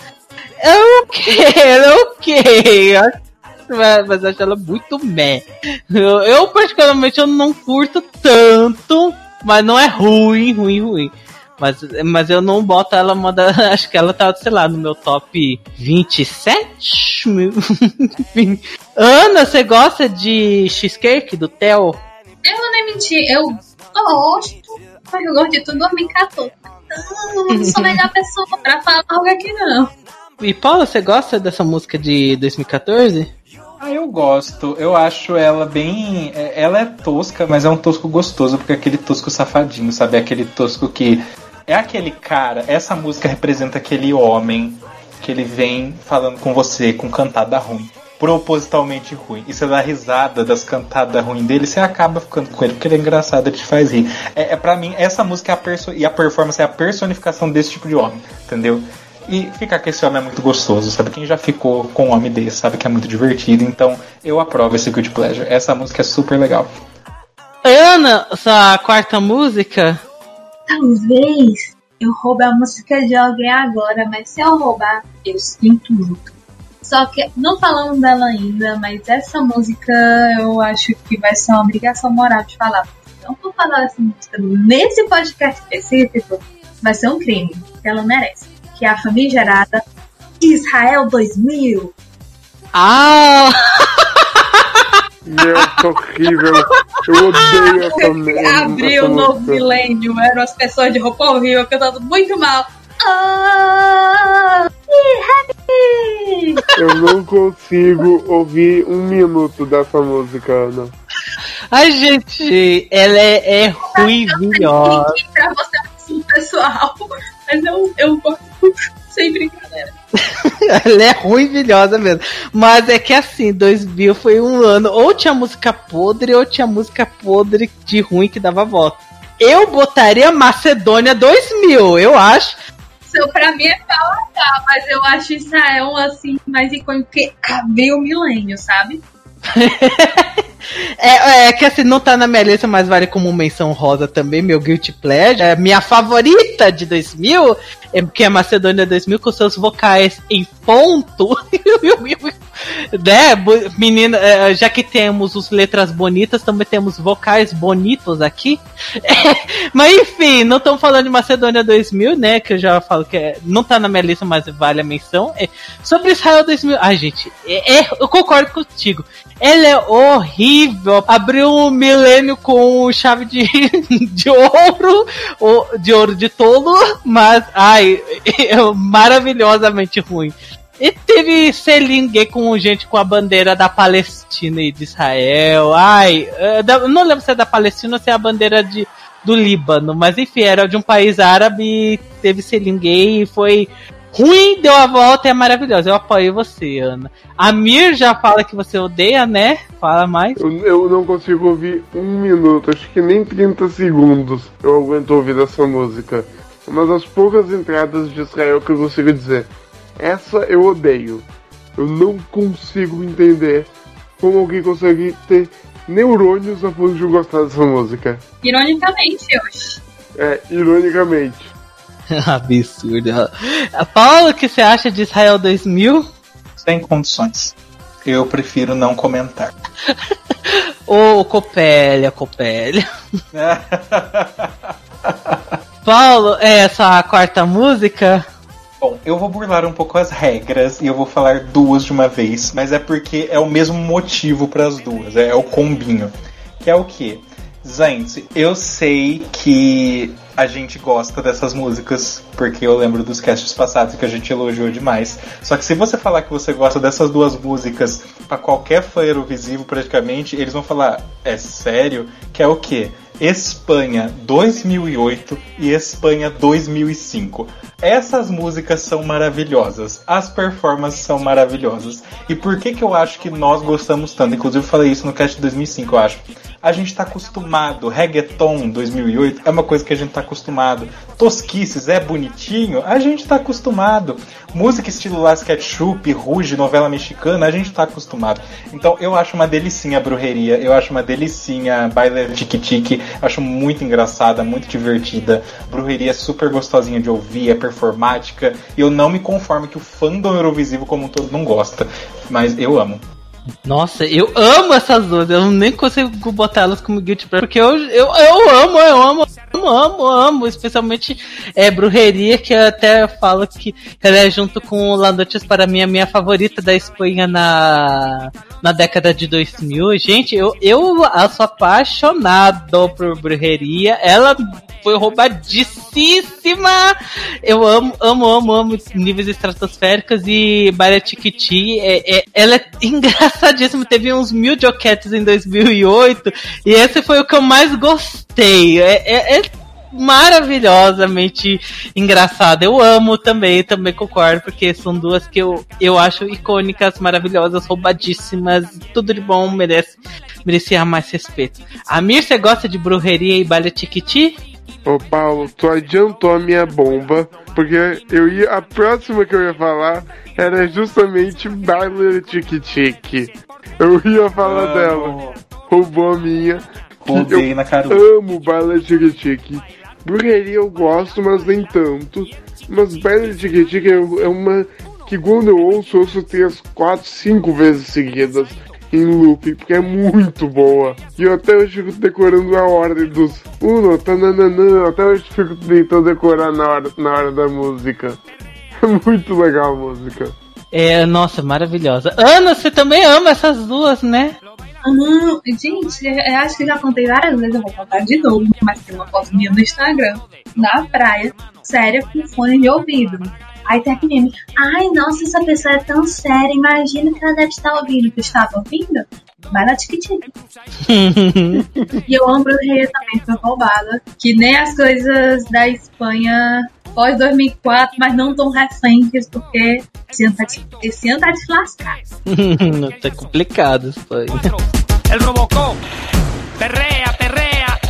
É ok, é ok. Eu Mas, eu acho ela muito meh. Eu, eu, particularmente, eu não curto tanto. Mas não é ruim, ruim, ruim. Mas, mas eu não boto ela uma da, Acho que ela tá, sei lá, no meu top 27? Meu- Ana, você gosta de cheesecake do Theo? Eu não nem mentir, eu gosto, mas eu gosto de tudo 2014. Então, eu não sou a melhor pessoa pra falar algo aqui, não. E Paula, você gosta dessa música de 2014? Ah, eu gosto. Eu acho ela bem. é- Ela é tosca, mas é um tosco gostoso, porque é aquele tosco safadinho, sabe? É aquele tosco que. É aquele cara. Essa música representa aquele homem que ele vem falando com você com cantada ruim. Propositalmente ruim. E você dá risada das cantadas ruins dele, você acaba ficando com ele, porque ele é engraçado, ele te faz rir. É, é para mim, essa música é a perso e a performance é a personificação desse tipo de homem, entendeu? E ficar com esse homem é muito gostoso, sabe? Quem já ficou com um homem desse sabe que é muito divertido, então eu aprovo esse Good Pleasure. Essa música é super legal. Ana, sua quarta música? Talvez eu roube a música de alguém agora, mas se eu roubar, eu sinto muito. Só que, não falando dela ainda, mas essa música eu acho que vai ser uma obrigação moral de falar. Não vou falar dessa música nesse podcast específico, vai ser um crime, que ela merece. Que é a famigerada Israel 2000. Ah! Meu, que horrível. Eu odeio essa merda. Abriu o novo milênio, eram as pessoas de roupa horrível cantando muito mal. Oh, happy! Eu não consigo ouvir um minuto dessa música, Ana. Ai, gente, ela é, é ruivilhosa. Link pra você assim, pessoal. Mas eu, eu gosto sem brincadeira. Ela é ruivilhosa mesmo. Mas é que assim, 2000 foi um ano. Ou tinha música podre, ou tinha música podre de ruim que dava voto. Eu botaria Macedônia 2000, eu acho. Então, pra mim é pau, mas eu acho Israel assim mais icônico porque abriu o milênio, sabe? É, é que assim, não tá na minha lista, mas vale como menção rosa também, meu Guilty Pleasure. É minha favorita de 2000, é que é Macedônia 2000 com seus vocais em ponto. né, menina, é, já que temos os letras bonitas, também temos vocais bonitos aqui. mas enfim, não estamos falando de Macedônia 2000, né, que eu já falo que é- não tá na minha lista, mas vale a menção. É, sobre Israel 2000, ai gente, é- é- eu concordo contigo. Ela é horrível. Abriu um milênio com chave de, de ouro, ou de ouro de tolo, mas ai, é maravilhosamente ruim. E teve selinho gay com gente com a bandeira da Palestina e de Israel. Ai, é, da- não lembro se é da Palestina ou se é a bandeira de, do Líbano, mas enfim, era de um país árabe teve selinho gay e foi ruim, deu a volta e é maravilhosa. Eu apoio você, Ana. A Mir já fala que você odeia, né? Fala mais. Eu, eu não consigo ouvir um minuto, acho que nem 30 segundos eu aguento ouvir essa música. Uma das poucas entradas de Israel que eu consigo dizer. Essa eu odeio. Eu não consigo entender como alguém consegue ter neurônios a ponto de gostar dessa música. Ironicamente, hoje. É, ironicamente. Absurdo. Paulo, o que você acha de Israel 2000? Sem condições. Eu prefiro não comentar. Ô, Copélia, Copélia. Paulo, é essa quarta música? Bom, eu vou burlar um pouco as regras e eu vou falar duas de uma vez, mas é porque é o mesmo motivo para as duas, é, é o combinho. Que é o que? Gente, eu sei que a gente gosta dessas músicas, porque eu lembro dos casts passados que a gente elogiou demais. Só que se você falar que você gosta dessas duas músicas para qualquer fã Eurovisivo praticamente, eles vão falar, é sério? Que é o que? Espanha 2008 e Espanha 2005. Essas músicas são maravilhosas, as performances são maravilhosas. E por que que eu acho que nós gostamos tanto? Inclusive eu falei isso no cast de 2005, eu acho. A gente tá acostumado, reggaeton 2008 é uma coisa que a gente tá acostumado. Tosquices é bonitinho, a gente tá acostumado. Música estilo Las Ketchup, Ruge, novela mexicana, a gente tá acostumado. Então eu acho uma delicinha a brujeria, eu acho uma delicinha baile tique-tique, acho muito engraçada, muito divertida. Brujeria é super gostosinha de ouvir, é performática, e eu não me conformo que o fandom Eurovisivo como um todo não gosta, mas eu amo. Nossa, eu amo essas duas. Eu nem consigo botar elas como guilty pleasure, porque eu, eu, eu amo, eu amo, amo, amo, amo. Especialmente é, Brujeria, que eu até falo que ela é junto com La Noches para mim a minha favorita da Espanha na, na década de 2000. Gente, eu, eu sou apaixonado por Brujeria. Ela foi roubadíssima. Eu amo, amo, amo, amo níveis estratosféricos e Baria Tikiti, é, é, ela é engraçadíssima. Teve uns mil joquetes em 2008 e esse foi o que eu mais gostei. É, é, é maravilhosamente engraçada. Eu amo também, também concordo, porque são duas que eu, eu acho icônicas, maravilhosas, roubadíssimas, tudo de bom, merece, merecia mais respeito. Amir, você gosta de brujeria e baile tiquiti? Ô Paulo, tu adiantou a minha bomba, porque eu ia. A próxima que eu ia falar era justamente Baile Tique Tique. Eu ia falar dela. Roubou a minha. Rodei na cara. Amo Baile Tique Tique. Brujeria eu gosto, mas nem tanto. Mas Baile Tique Tique é é uma que quando eu ouço, eu ouço três, quatro, cinco vezes seguidas em loop, porque é muito boa. E eu até hoje fico decorando a ordem dos uno, tananana, até hoje fico tentando decorar na hora, na hora da música. É muito legal a música. É, nossa, maravilhosa. Ana, você também ama essas duas, né? Hum, gente, eu acho que já contei várias vezes, eu vou contar de novo, mas tem uma foto minha no Instagram, na praia, séria, com fone de ouvido. Aí tem aqui meme, ai, nossa, essa pessoa é tão séria, imagina que ela deve estar ouvindo. Tu estava ouvindo? Vai na tique-tique. E eu amo Brujeria também, foi roubada. Que nem as coisas da Espanha pós 2004, mas não tão recentes, porque esse ano tá de, esse ano tá de lascar. tá complicado isso aí. El Robocop. Perrea, perrea.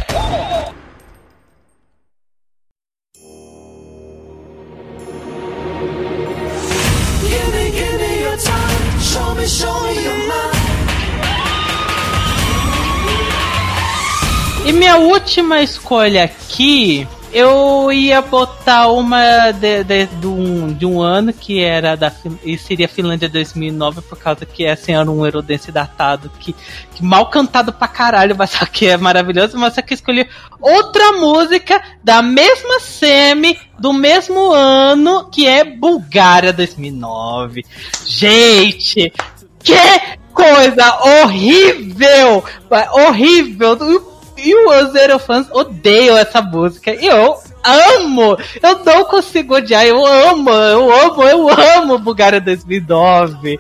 Give me, give me your time. Show me, show me your mind. última escolha aqui, eu ia botar uma de, de, de um, de um ano que era da e seria Finlândia 2009 por causa que assim era um Eurodance datado que, que mal cantado pra caralho, mas só que é maravilhoso, mas só que escolhi outra música da mesma semi do mesmo ano que é Bulgária 2009. Gente, que coisa horrível! Horrível! E os Zerofãs odeiam essa música. E eu amo! Eu não consigo odiar. Eu amo, eu amo, eu amo Bulgária 2009.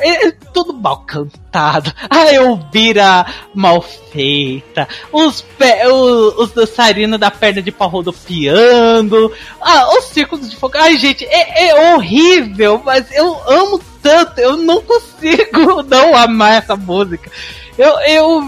É é tudo mal cantado. A Elvira mal feita. Os, pé- o- os dançarinos da perna de pau rodopiando. Ah, os círculos de fogo. Ai, gente, é, é horrível, mas eu amo tanto. Eu não consigo não amar essa música. Eu, eu,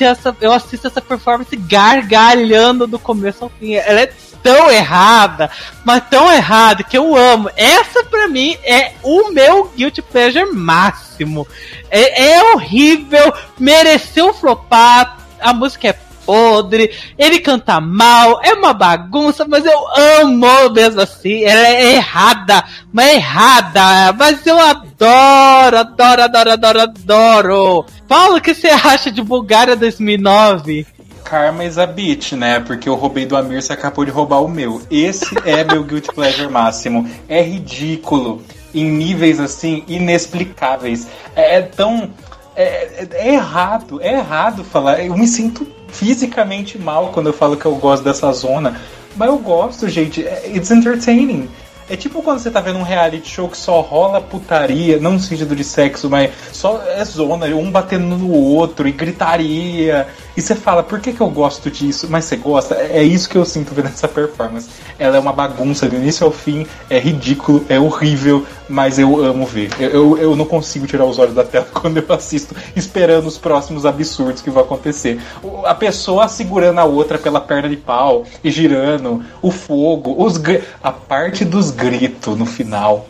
essa, eu assisto essa performance gargalhando do começo ao fim. Ela é tão errada, mas tão errada que eu amo. Essa pra mim é o meu guilty pleasure máximo. É, é horrível, mereceu flopar, a música é podre, ele canta mal, é uma bagunça, mas eu amo mesmo assim. Ela é errada, mas é errada, mas eu adoro, adoro, adoro, adoro, adoro. Paulo, o que você acha de Bulgária 2009? Karma is a bitch, né? Porque eu roubei do Amir, você acabou de roubar o meu. Esse é meu guilty pleasure máximo. É ridículo. Em níveis assim, inexplicáveis. É, é tão. É, é- é errado, é errado falar. Eu me sinto fisicamente mal quando eu falo que eu gosto dessa zona. Mas eu gosto, gente. É- It's entertaining. É tipo quando você tá vendo um reality show que só rola putaria, não no sentido de sexo, mas só é zona, um batendo no outro e gritaria. E você fala, por que, que eu gosto disso? Mas você gosta? É é isso que eu sinto vendo essa performance. Ela é uma bagunça do início ao fim, é ridículo, é horrível, mas eu amo ver. Eu, eu, eu não consigo tirar os olhos da tela quando eu assisto, esperando os próximos absurdos que vão acontecer. A pessoa segurando a outra pela perna de pau e girando, o fogo, os a parte dos gritos no final.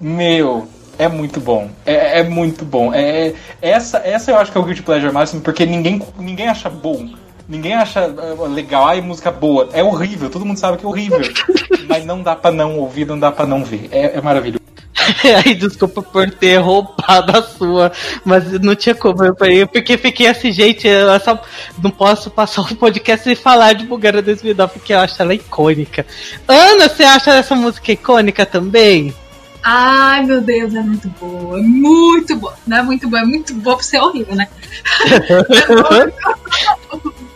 Meu, é muito bom. É, é muito bom. É, essa, essa eu acho que é o Guilty Pleasure máximo, porque ninguém, ninguém acha bom. Ninguém acha ah, legal, ai, música boa. É horrível, todo mundo sabe que é horrível. mas não dá pra não ouvir, não dá pra não ver. É, é maravilhoso. Aí, desculpa por ter roubado a sua, mas não tinha como. Eu falei, porque fiquei assim, gente, eu só não posso passar o podcast sem falar de Bulgária 2009, porque eu acho ela icônica. Ana, você acha essa música icônica também? Ai, meu Deus, é muito boa. É muito boa. Não é muito boa, é muito boa pra ser horrível, né?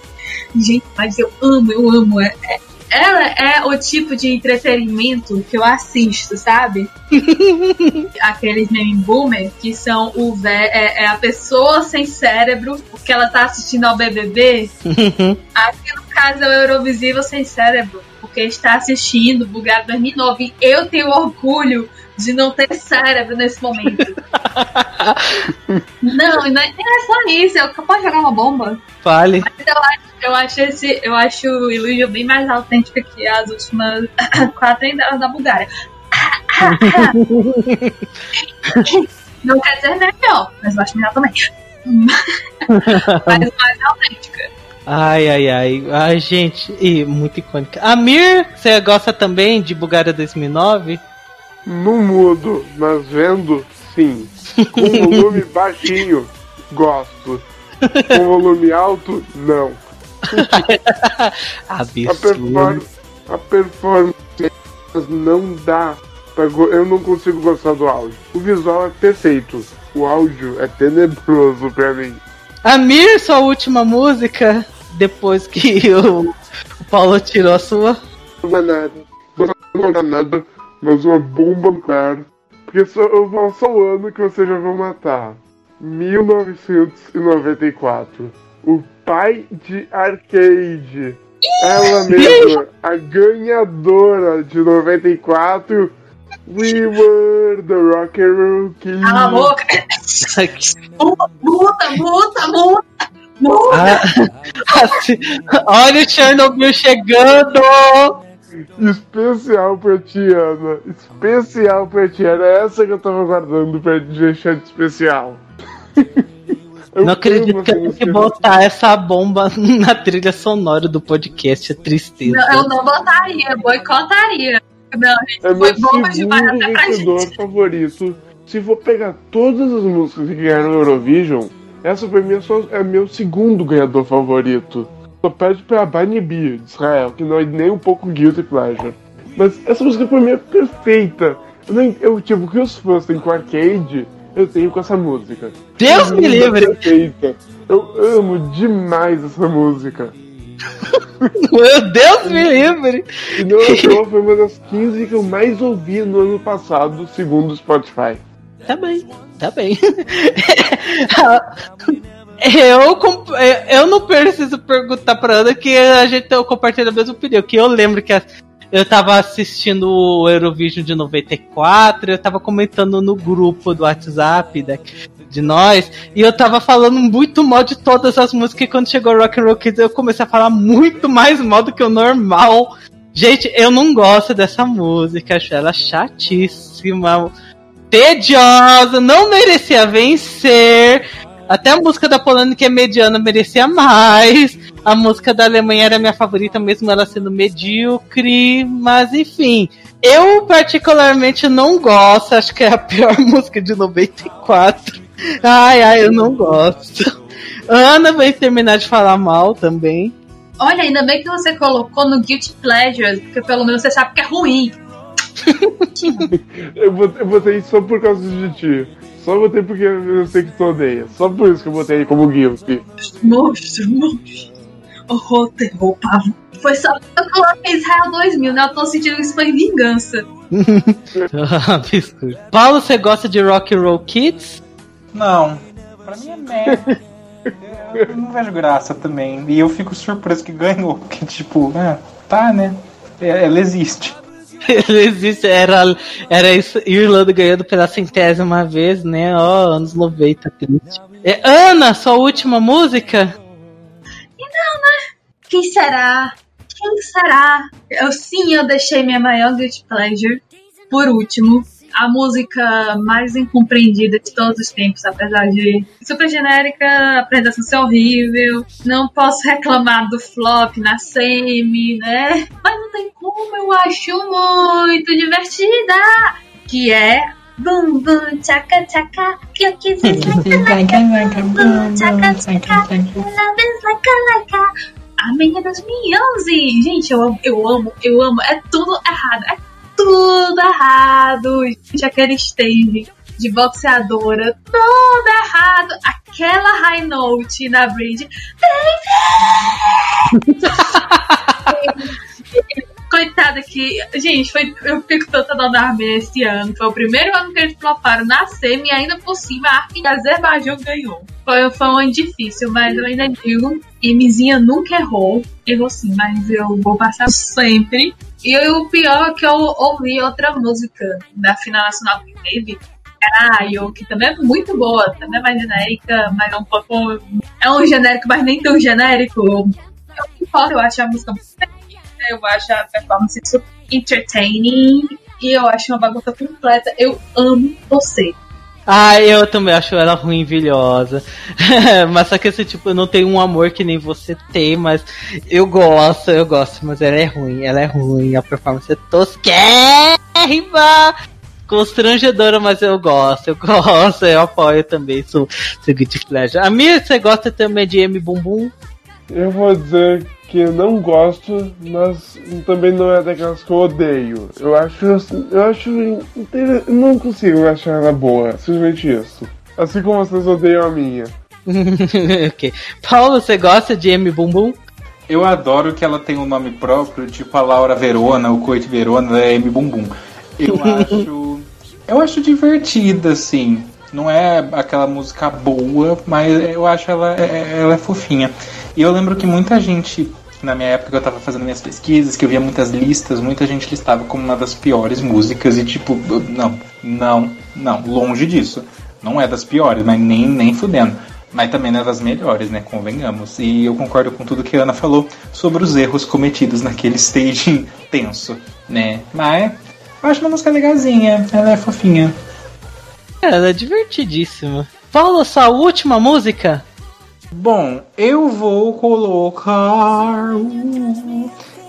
Gente, mas eu amo, eu amo. É, é- ela é o tipo de entretenimento que eu assisto, sabe? Aqueles meme boomer que são o vé é, é a pessoa sem cérebro porque ela tá assistindo ao BBB. Aqui no caso é o Eurovisível sem cérebro, porque está assistindo Bulgária 2009. E eu tenho orgulho de não ter cérebro nesse momento. não, não é, é só isso, eu posso jogar uma bomba. Fale. Mas eu acho, eu acho esse, eu acho o Illusion bem mais autêntica que as últimas quatro entradas da Bulgária. Não quer dizer melhor, mas eu acho melhor também. mas mais autêntica. Ai, ai, ai. Ai, gente, e muito icônica. Amir, você gosta também de Bulgária 2009? No mudo, mas vendo, sim. Com volume baixinho, gosto. Com volume alto, não. A performance, a performance não dá. pra Eu não consigo gostar do áudio. O visual é perfeito. O áudio é tenebroso pra mim. Amir, sua última música, depois que o, o Paulo tirou a sua. Não é nada. Não é nada, mas uma bomba nuclear. Porque só, eu vou só o ano que vocês já vão matar. 1994. O pai de arcade. Ela mesma, a ganhadora de 94. We were the rock and roll king. Cala a boca! Multa, multa, multa, multa! multa. Ah, assim, olha o Chernobyl chegando! Especial pra ti, Ana. Especial pra ti. Era essa que eu tava guardando pra deixar de especial. Eu Não acredito que eu tenho que botar essa bomba na trilha sonora do podcast. É tristeza. Não, eu não botaria, boicotaria. Não, gente, É foi meu bomba demais segundo até pra gente. favorito. Se for pegar todas as músicas que ganharam no Eurovision, essa pra mim é, só, é meu segundo ganhador favorito. Só pede pra Bunny B, de Israel, que não é nem um pouco guilty pleasure. Mas essa música pra mim é perfeita. Eu, nem, eu tipo, o que os fãs têm com arcade, eu tenho com essa música. Deus me livre! Perfeita. Eu amo demais essa música. Meu Deus me livre! E não à toa foi uma das 15 que eu mais ouvi no ano passado, segundo o Spotify. Tá bem, tá bem. Eu, eu não preciso perguntar pra Ana que a gente eu compartilha a mesma opinião. Que eu lembro que eu tava assistindo o Eurovision de 94, eu tava comentando no grupo do WhatsApp da- de nós, e eu tava falando muito mal de todas as músicas, e quando chegou Rock and Roll Kids eu comecei a falar muito mais mal do que o normal. Gente, eu não gosto dessa música, acho ela chatíssima, tediosa, não merecia vencer. Até a música da Polônia, que é mediana, merecia mais. A música da Alemanha era minha favorita, mesmo ela sendo medíocre. Mas enfim, eu particularmente não gosto. Acho que é a pior música de 94. Ai, ai, eu não gosto. Ana vai terminar de falar mal também. Olha, ainda bem que você colocou no Guilty Pleasures, porque pelo menos você sabe que é ruim. Eu botei, eu botei só por causa de ti. Só botei porque eu sei que tu odeia. Só por isso que eu botei como guilty. Monstro, monstro. Horror, terror, pavo. Foi só porque eu coloquei Israel 2000, né? Eu tô sentindo que isso foi vingança. Absurdo. Paulo, você gosta de Rock and Roll Kids? Não. Pra mim é merda. Eu não vejo graça também. E eu fico surpreso que ganhou. Porque, tipo, é, tá, né? É, Ela existe. Ele existe, era, era isso, Irlanda ganhando pela centésima vez, né? Ó, anos 90, triste. É, Ana, sua última música? Quem será? Quem será? Eu sim, eu deixei minha maior guilty pleasure por último. A música mais incompreendida de todos os tempos, apesar de super genérica, a apresentação ser horrível. Não posso reclamar do flop na semi, né? Mas não tem como, eu acho muito divertida. Que é Bum bum tchaca tchaca, que eu quis dizer bum tchaca tchaca, love is like a a Amém 2011! Gente, eu amo, eu amo, eu amo. É tudo errado, é tudo errado. Gente, aquele stage de boxeadora, tudo errado. Aquela high note na bridge. Coitada que. Gente, foi, eu fico tanta da Armênia esse ano. Foi o primeiro ano que eles floparam na SEMI e ainda por cima a Armin Azerbaijão ganhou. Foi, foi um ano difícil, mas eu ainda digo. Mzinha nunca errou. Errou sim, mas eu vou passar sempre. E o pior é que eu ouvi outra música da final nacional que teve. Caralho, que também é muito boa, também é mais genérica, mas é um pouco. É um genérico, mas nem tão genérico. Eu, eu acho a música muito eu acho a performance super entertaining e eu acho uma bagunça completa. Eu amo você. Ah, eu também acho ela ruimvilhosa. mas só que esse tipo, eu não tenho um amor que nem você tem, mas eu gosto, eu gosto, mas ela é ruim, ela é ruim, a performance é tosquérrima, constrangedora, mas eu gosto, eu gosto, eu apoio também, sou seguinte pleasure. A minha, você gosta também de M Bumbum? Eu vou dizer que não gosto, mas também não é daquelas que eu odeio. Eu acho. Eu acho. não consigo achar ela boa, simplesmente isso. Assim como vocês odeiam a minha. ok. Paulo, você gosta de M Bumbum? Eu adoro que ela tem um nome próprio, tipo a Laura Verona, o Coit Verona, é M Bumbum. Eu acho. eu acho divertida, assim. Não é aquela música boa, mas eu acho ela, é- ela é fofinha. E eu lembro que muita gente, na minha época que eu tava fazendo minhas pesquisas, que eu via muitas listas, muita gente listava como uma das piores músicas e tipo, não, não, não, longe disso. Não é das piores, mas nem, nem fudendo. Mas também não é das melhores, né? Convenhamos. E eu concordo com tudo que a Ana falou sobre os erros cometidos naquele staging tenso, né? Mas eu acho uma música legalzinha, ela é fofinha. Ela é divertidíssima. Paulo, sua última música? Bom, eu vou colocar.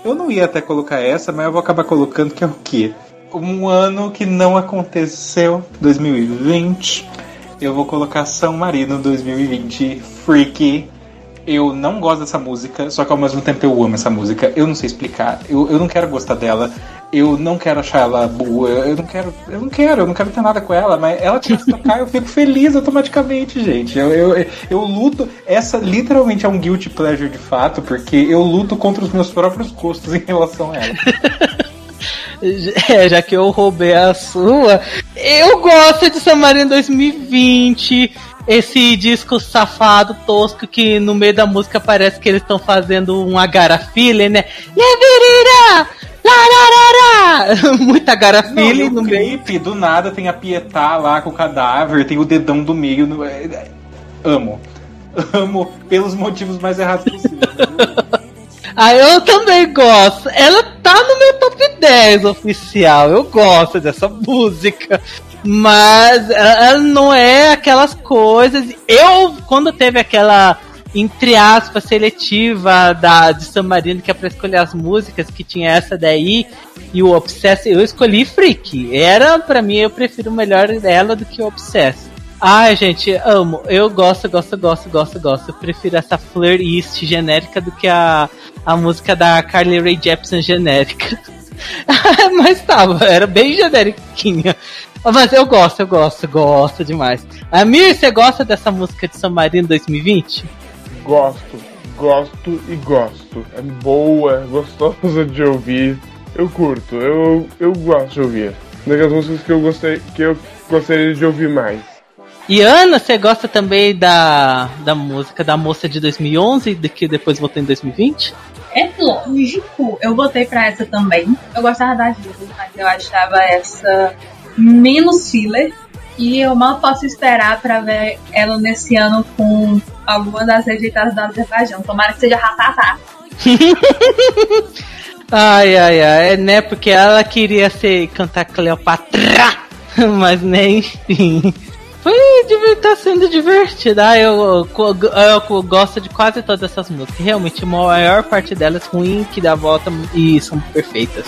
Eu não ia até colocar essa, mas eu vou acabar colocando que é o quê? Um ano que não aconteceu, 2020. Eu vou colocar São Marino 2020, Freaky. Eu não gosto dessa música, só que ao mesmo tempo eu amo essa música. Eu não sei explicar. Eu, eu não quero gostar dela. Eu não quero achar ela boa. Eu não quero. Eu não quero, eu não quero ter nada com ela, mas ela começa a tocar, eu fico feliz automaticamente, gente. Eu, eu, eu luto. Essa literalmente é um guilty pleasure de fato, porque eu luto contra os meus próprios gostos em relação a ela. É, já que eu roubei a sua, eu gosto de Samarino 2020. Esse disco safado, tosco, que no meio da música parece que eles estão fazendo um agarafile, né? Leverira! Lararara! Muita agarafile no meio. clipe, do nada, tem a Pietá lá com o cadáver, tem o dedão do meio. no- é- é- Amo. Amo pelos motivos mais errados possíveis. Ah, eu também gosto. Ela tá no meu top 10 oficial. Eu gosto dessa música. Mas ela não é aquelas coisas. Eu, quando teve aquela, entre aspas, seletiva da, de San Marino, que é pra escolher as músicas, que tinha essa daí, e o Obsess, eu escolhi Freak. Era, pra mim, eu prefiro melhor ela do que o Obsess. Ai, gente, amo. Eu gosto, gosto, gosto, gosto, gosto. Eu prefiro essa Fleur East genérica do que a, a música da Carly Rae Jepsen genérica. Mas tava, era bem generiquinha. Mas eu gosto, eu gosto, gosto demais. Amir, você gosta dessa música de San Marino 2020? Gosto, gosto e gosto. É boa, é gostosa de ouvir. Eu curto, eu, eu gosto de ouvir. Uma das músicas que eu gostei, que eu gostaria de ouvir mais. E Ana, você gosta também da, da música da moça de 2011, de que depois voltou em 2020? É lógico, eu votei pra essa também. Eu gostava das duas, mas eu achava essa menos filler. E eu mal posso esperar pra ver ela nesse ano com alguma das rejeitadas da Azerbaijão. Tomara que seja Ratatá. Ai, ai, ai, é, né? Porque ela queria ser cantar Cleopatra, mas nem enfim. Foi tá sendo divertido. Ah, eu, eu, eu gosto de quase todas essas músicas. Realmente, a maior parte delas ruim que dá volta e são perfeitas.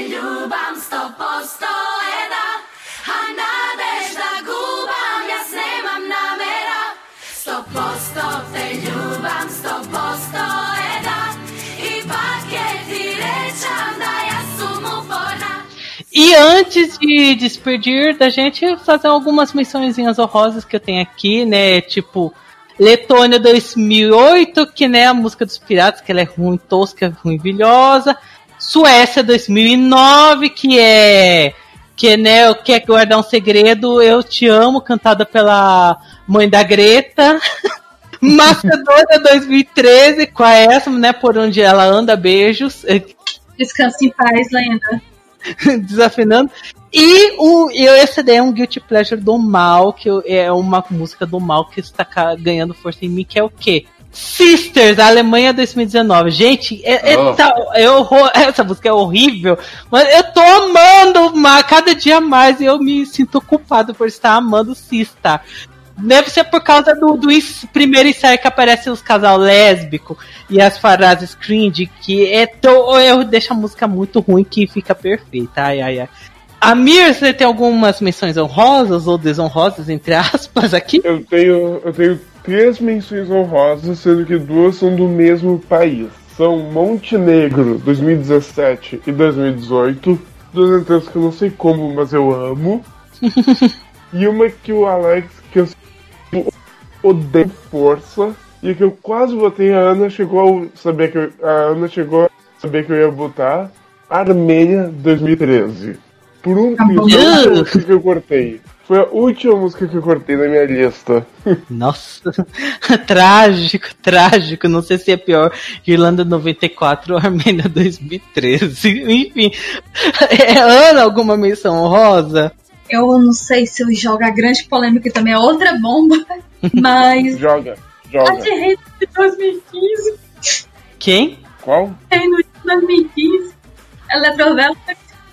Ljubam, sto posto je da A nadeš da gubam, ja nemam namera Sto posto te ljubam, sto posto je da Ipak je ti rečam da ja sum uporna E antes de despedir da gente, fazer algumas mençõezinhas honrosas que eu tenho aqui, né? Tipo, Letônia 2008, que né, a música dos piratas, que ela é ruim, tosca, ruimvilhosa. Suécia 2009, que é que né, quer guardar um segredo, eu te amo, cantada pela mãe da Greta. Macedônia 2013, com a essa, né, por onde ela anda, beijos. Descanse em paz, lenda. desafinando. E o, e esse daí é um Guilty Pleasure do mal, que eu- é uma música do mal que está ganhando força em mim, que é o quê? Sisters, Alemanha 2019. Gente, é, é Oh. tal- é horror- essa música é horrível, mas eu tô amando ma- cada dia mais e eu me sinto culpado por estar amando Sista. Deve ser por causa do, do primeiro ensaio que aparece os casal lésbico e as frases cringe, que é to, eu deixo a música muito ruim que fica perfeita. Ai, ai, ai. Amir, você tem algumas menções honrosas ou desonrosas, entre aspas, aqui? Eu tenho, eu tenho três menções honrosas, sendo que duas são do mesmo país. São Montenegro 2017 e 2018. Duas entradas que eu não sei como, mas eu amo. e uma que o Alex, que eu odeio força. E que eu quase botei a Ana, chegou a saber que eu, a Ana chegou a saber que eu ia botar. Armênia 2013. Por um Tá pisão que eu cortei. Foi a última música que eu cortei na minha lista. Nossa, trágico, trágico. Não sei se é pior Irlanda 94 ou Armênia 2013. Enfim, é Ana alguma menção honrosa? Eu não sei se eu jogo a grande polêmica, que também é outra bomba, mas Joga, a joga. de Reino de 2015, Quem? Qual? Reino de 2015, Eletrovela,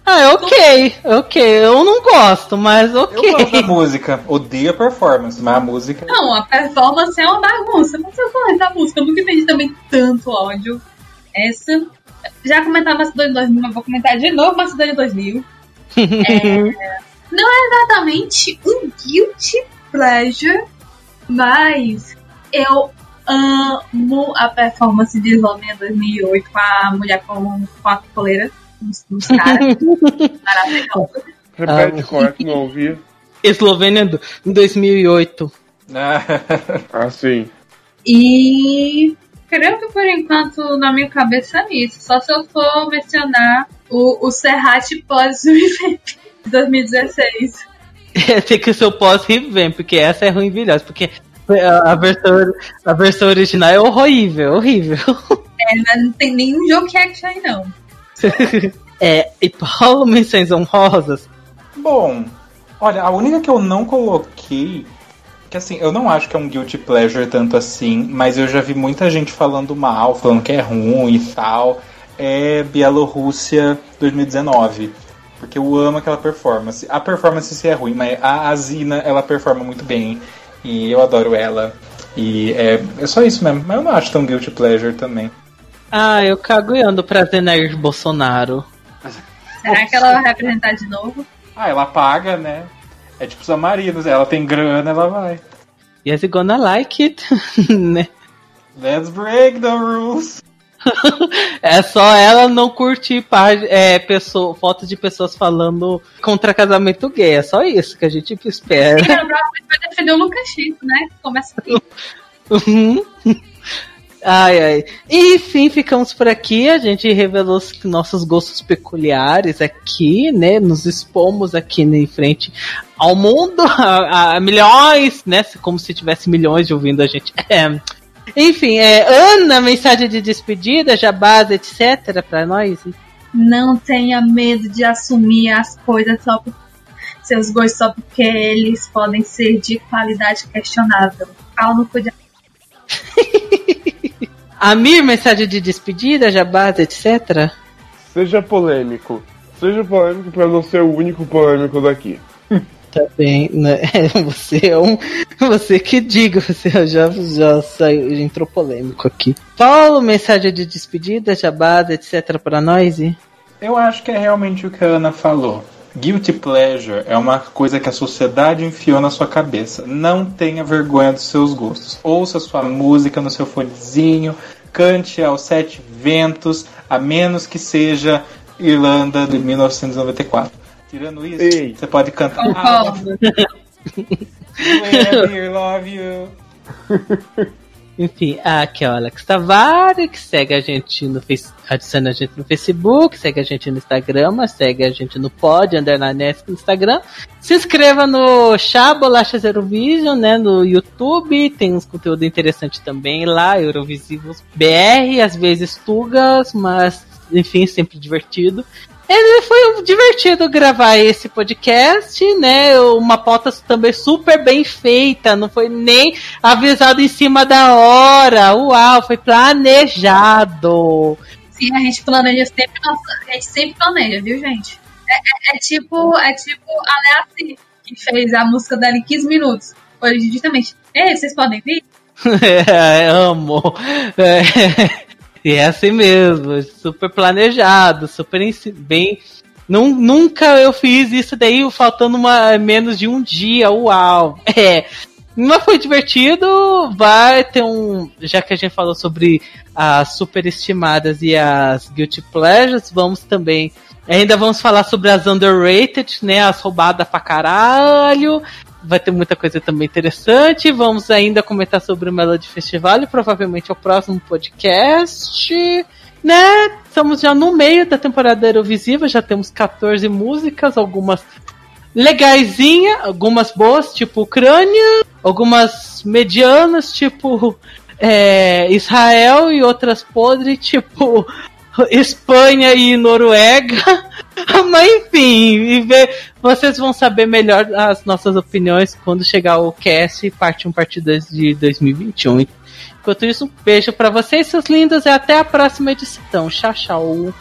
Ah, é ok, ok. Eu não gosto, mas Eu ok. gosto da música, odeio a performance, mas a música. Não, a performance é uma bagunça, mas eu gosto da música, eu nunca entendi também tanto ódio. Essa. Já comentava Macedônia 2000, mas vou comentar de novo Macedônia 2000. É, não é exatamente um guilty pleasure, mas eu amo a performance de Eslovênia 2008 com a mulher com, com a coleira nos caras. Maravilhosa. Repete Ah. qual é que não ouvi. Eslovênia em 2008. Ah, sim. E creio que por enquanto na minha cabeça é isso. Só se eu for mencionar o, o Serrat pós de 2016. Tem que ser o pós-revamp, porque essa é ruim vilhosa, porque a, a versão, a versão original é horrível, horrível. É, não tem nenhum jogo que action aí, não. É, e Paulo, menções honrosas. Bom, olha, a única que eu não coloquei. Que assim, eu não acho que é um guilty pleasure tanto assim, mas eu já vi muita gente falando mal, falando que é ruim e tal. É Bielorrússia 2019. Porque eu amo aquela performance. A performance se é ruim, mas a Azina, ela performa muito bem. E eu adoro ela. E é, é só isso mesmo. Mas eu não acho tão guilty pleasure também. Ah, eu cago e ando pra Zenair Bolsonaro. Será que ela vai representar de novo? Ah, ela paga, né? É tipo Samarinos, ela tem grana, ela vai. Yes, you gonna like it, né? Let's break the rules. É só ela não curtir página, é, pessoa, fotos de pessoas falando contra casamento gay. É só isso que a gente espera. Provavelmente vai defender o Lucas Chico, né? Começa aqui. Uhum. Ai, ai. E enfim, ficamos por aqui. A gente revelou os nossos gostos peculiares aqui, né? Nos expomos aqui em frente ao mundo, a, a milhões, né? Como se tivesse milhões de ouvindo a gente. É. Enfim, é, Ana, mensagem de despedida, jabás, etc. pra nós. Não tenha medo de assumir as coisas só por seus gostos, só porque eles podem ser de qualidade questionável. Fala no cu de Amir, mensagem de despedida, jabás, etc. Seja polêmico. Seja polêmico pra não ser o único polêmico daqui. Tá bem, né? Você é um. Você que diga, você já, já saiu, já entrou polêmico aqui. Paulo, mensagem de despedida, jabás, etc. pra nós? E... Eu acho que é realmente o que a Ana falou. Guilty pleasure é uma coisa que a sociedade enfiou na sua cabeça. Não tenha vergonha dos seus gostos. Ouça sua música no seu fonezinho, cante aos sete ventos, a menos que seja Irlanda de 1994. Tirando isso, Ei. você pode cantar ah, love you. Enfim, aqui é o Alex Tavares, que segue a gente no Face, adiciona a gente no Facebook, segue a gente no Instagram, segue a gente no Pod, Underline no Instagram. Se inscreva no Chá Bolacha Zero Vision, né, no YouTube, tem uns conteúdo interessante também lá, Eurovisivos BR, às vezes Tugas, mas enfim, sempre divertido. Ele foi divertido gravar esse podcast, né? Uma pauta também super bem feita, não foi nem avisado em cima da hora. Uau, foi planejado. Sim, a gente planeja sempre, a gente sempre planeja, viu, gente? É, é- é tipo, é tipo a Leaci, que fez a música dela em 15 minutos. Foi justamente. Ei, vocês podem vir? É, amo. É, e é assim mesmo, super planejado, super bem. Nun- nunca eu fiz isso daí faltando uma, menos de um dia, uau. É. Mas foi divertido, vai ter um. Já que a gente falou sobre as superestimadas e as guilty pleasures, vamos também. Ainda vamos falar sobre as underrated, né? As roubadas pra caralho vai ter muita coisa também interessante. Vamos ainda comentar sobre o Melody Festival e provavelmente o próximo podcast. Né? Estamos já no meio da temporada Eurovisiva, já temos 14 músicas, algumas legaisinha, algumas boas, tipo Ucrânia, algumas medianas, tipo é, Israel e outras podres, tipo Espanha e Noruega. Mas enfim, e ver- vocês vão saber melhor as nossas opiniões quando chegar o cast parte 1, parte 2 de 2021. Enquanto isso, um beijo pra vocês, seus lindos, e até a próxima edição. Tchau, tchau.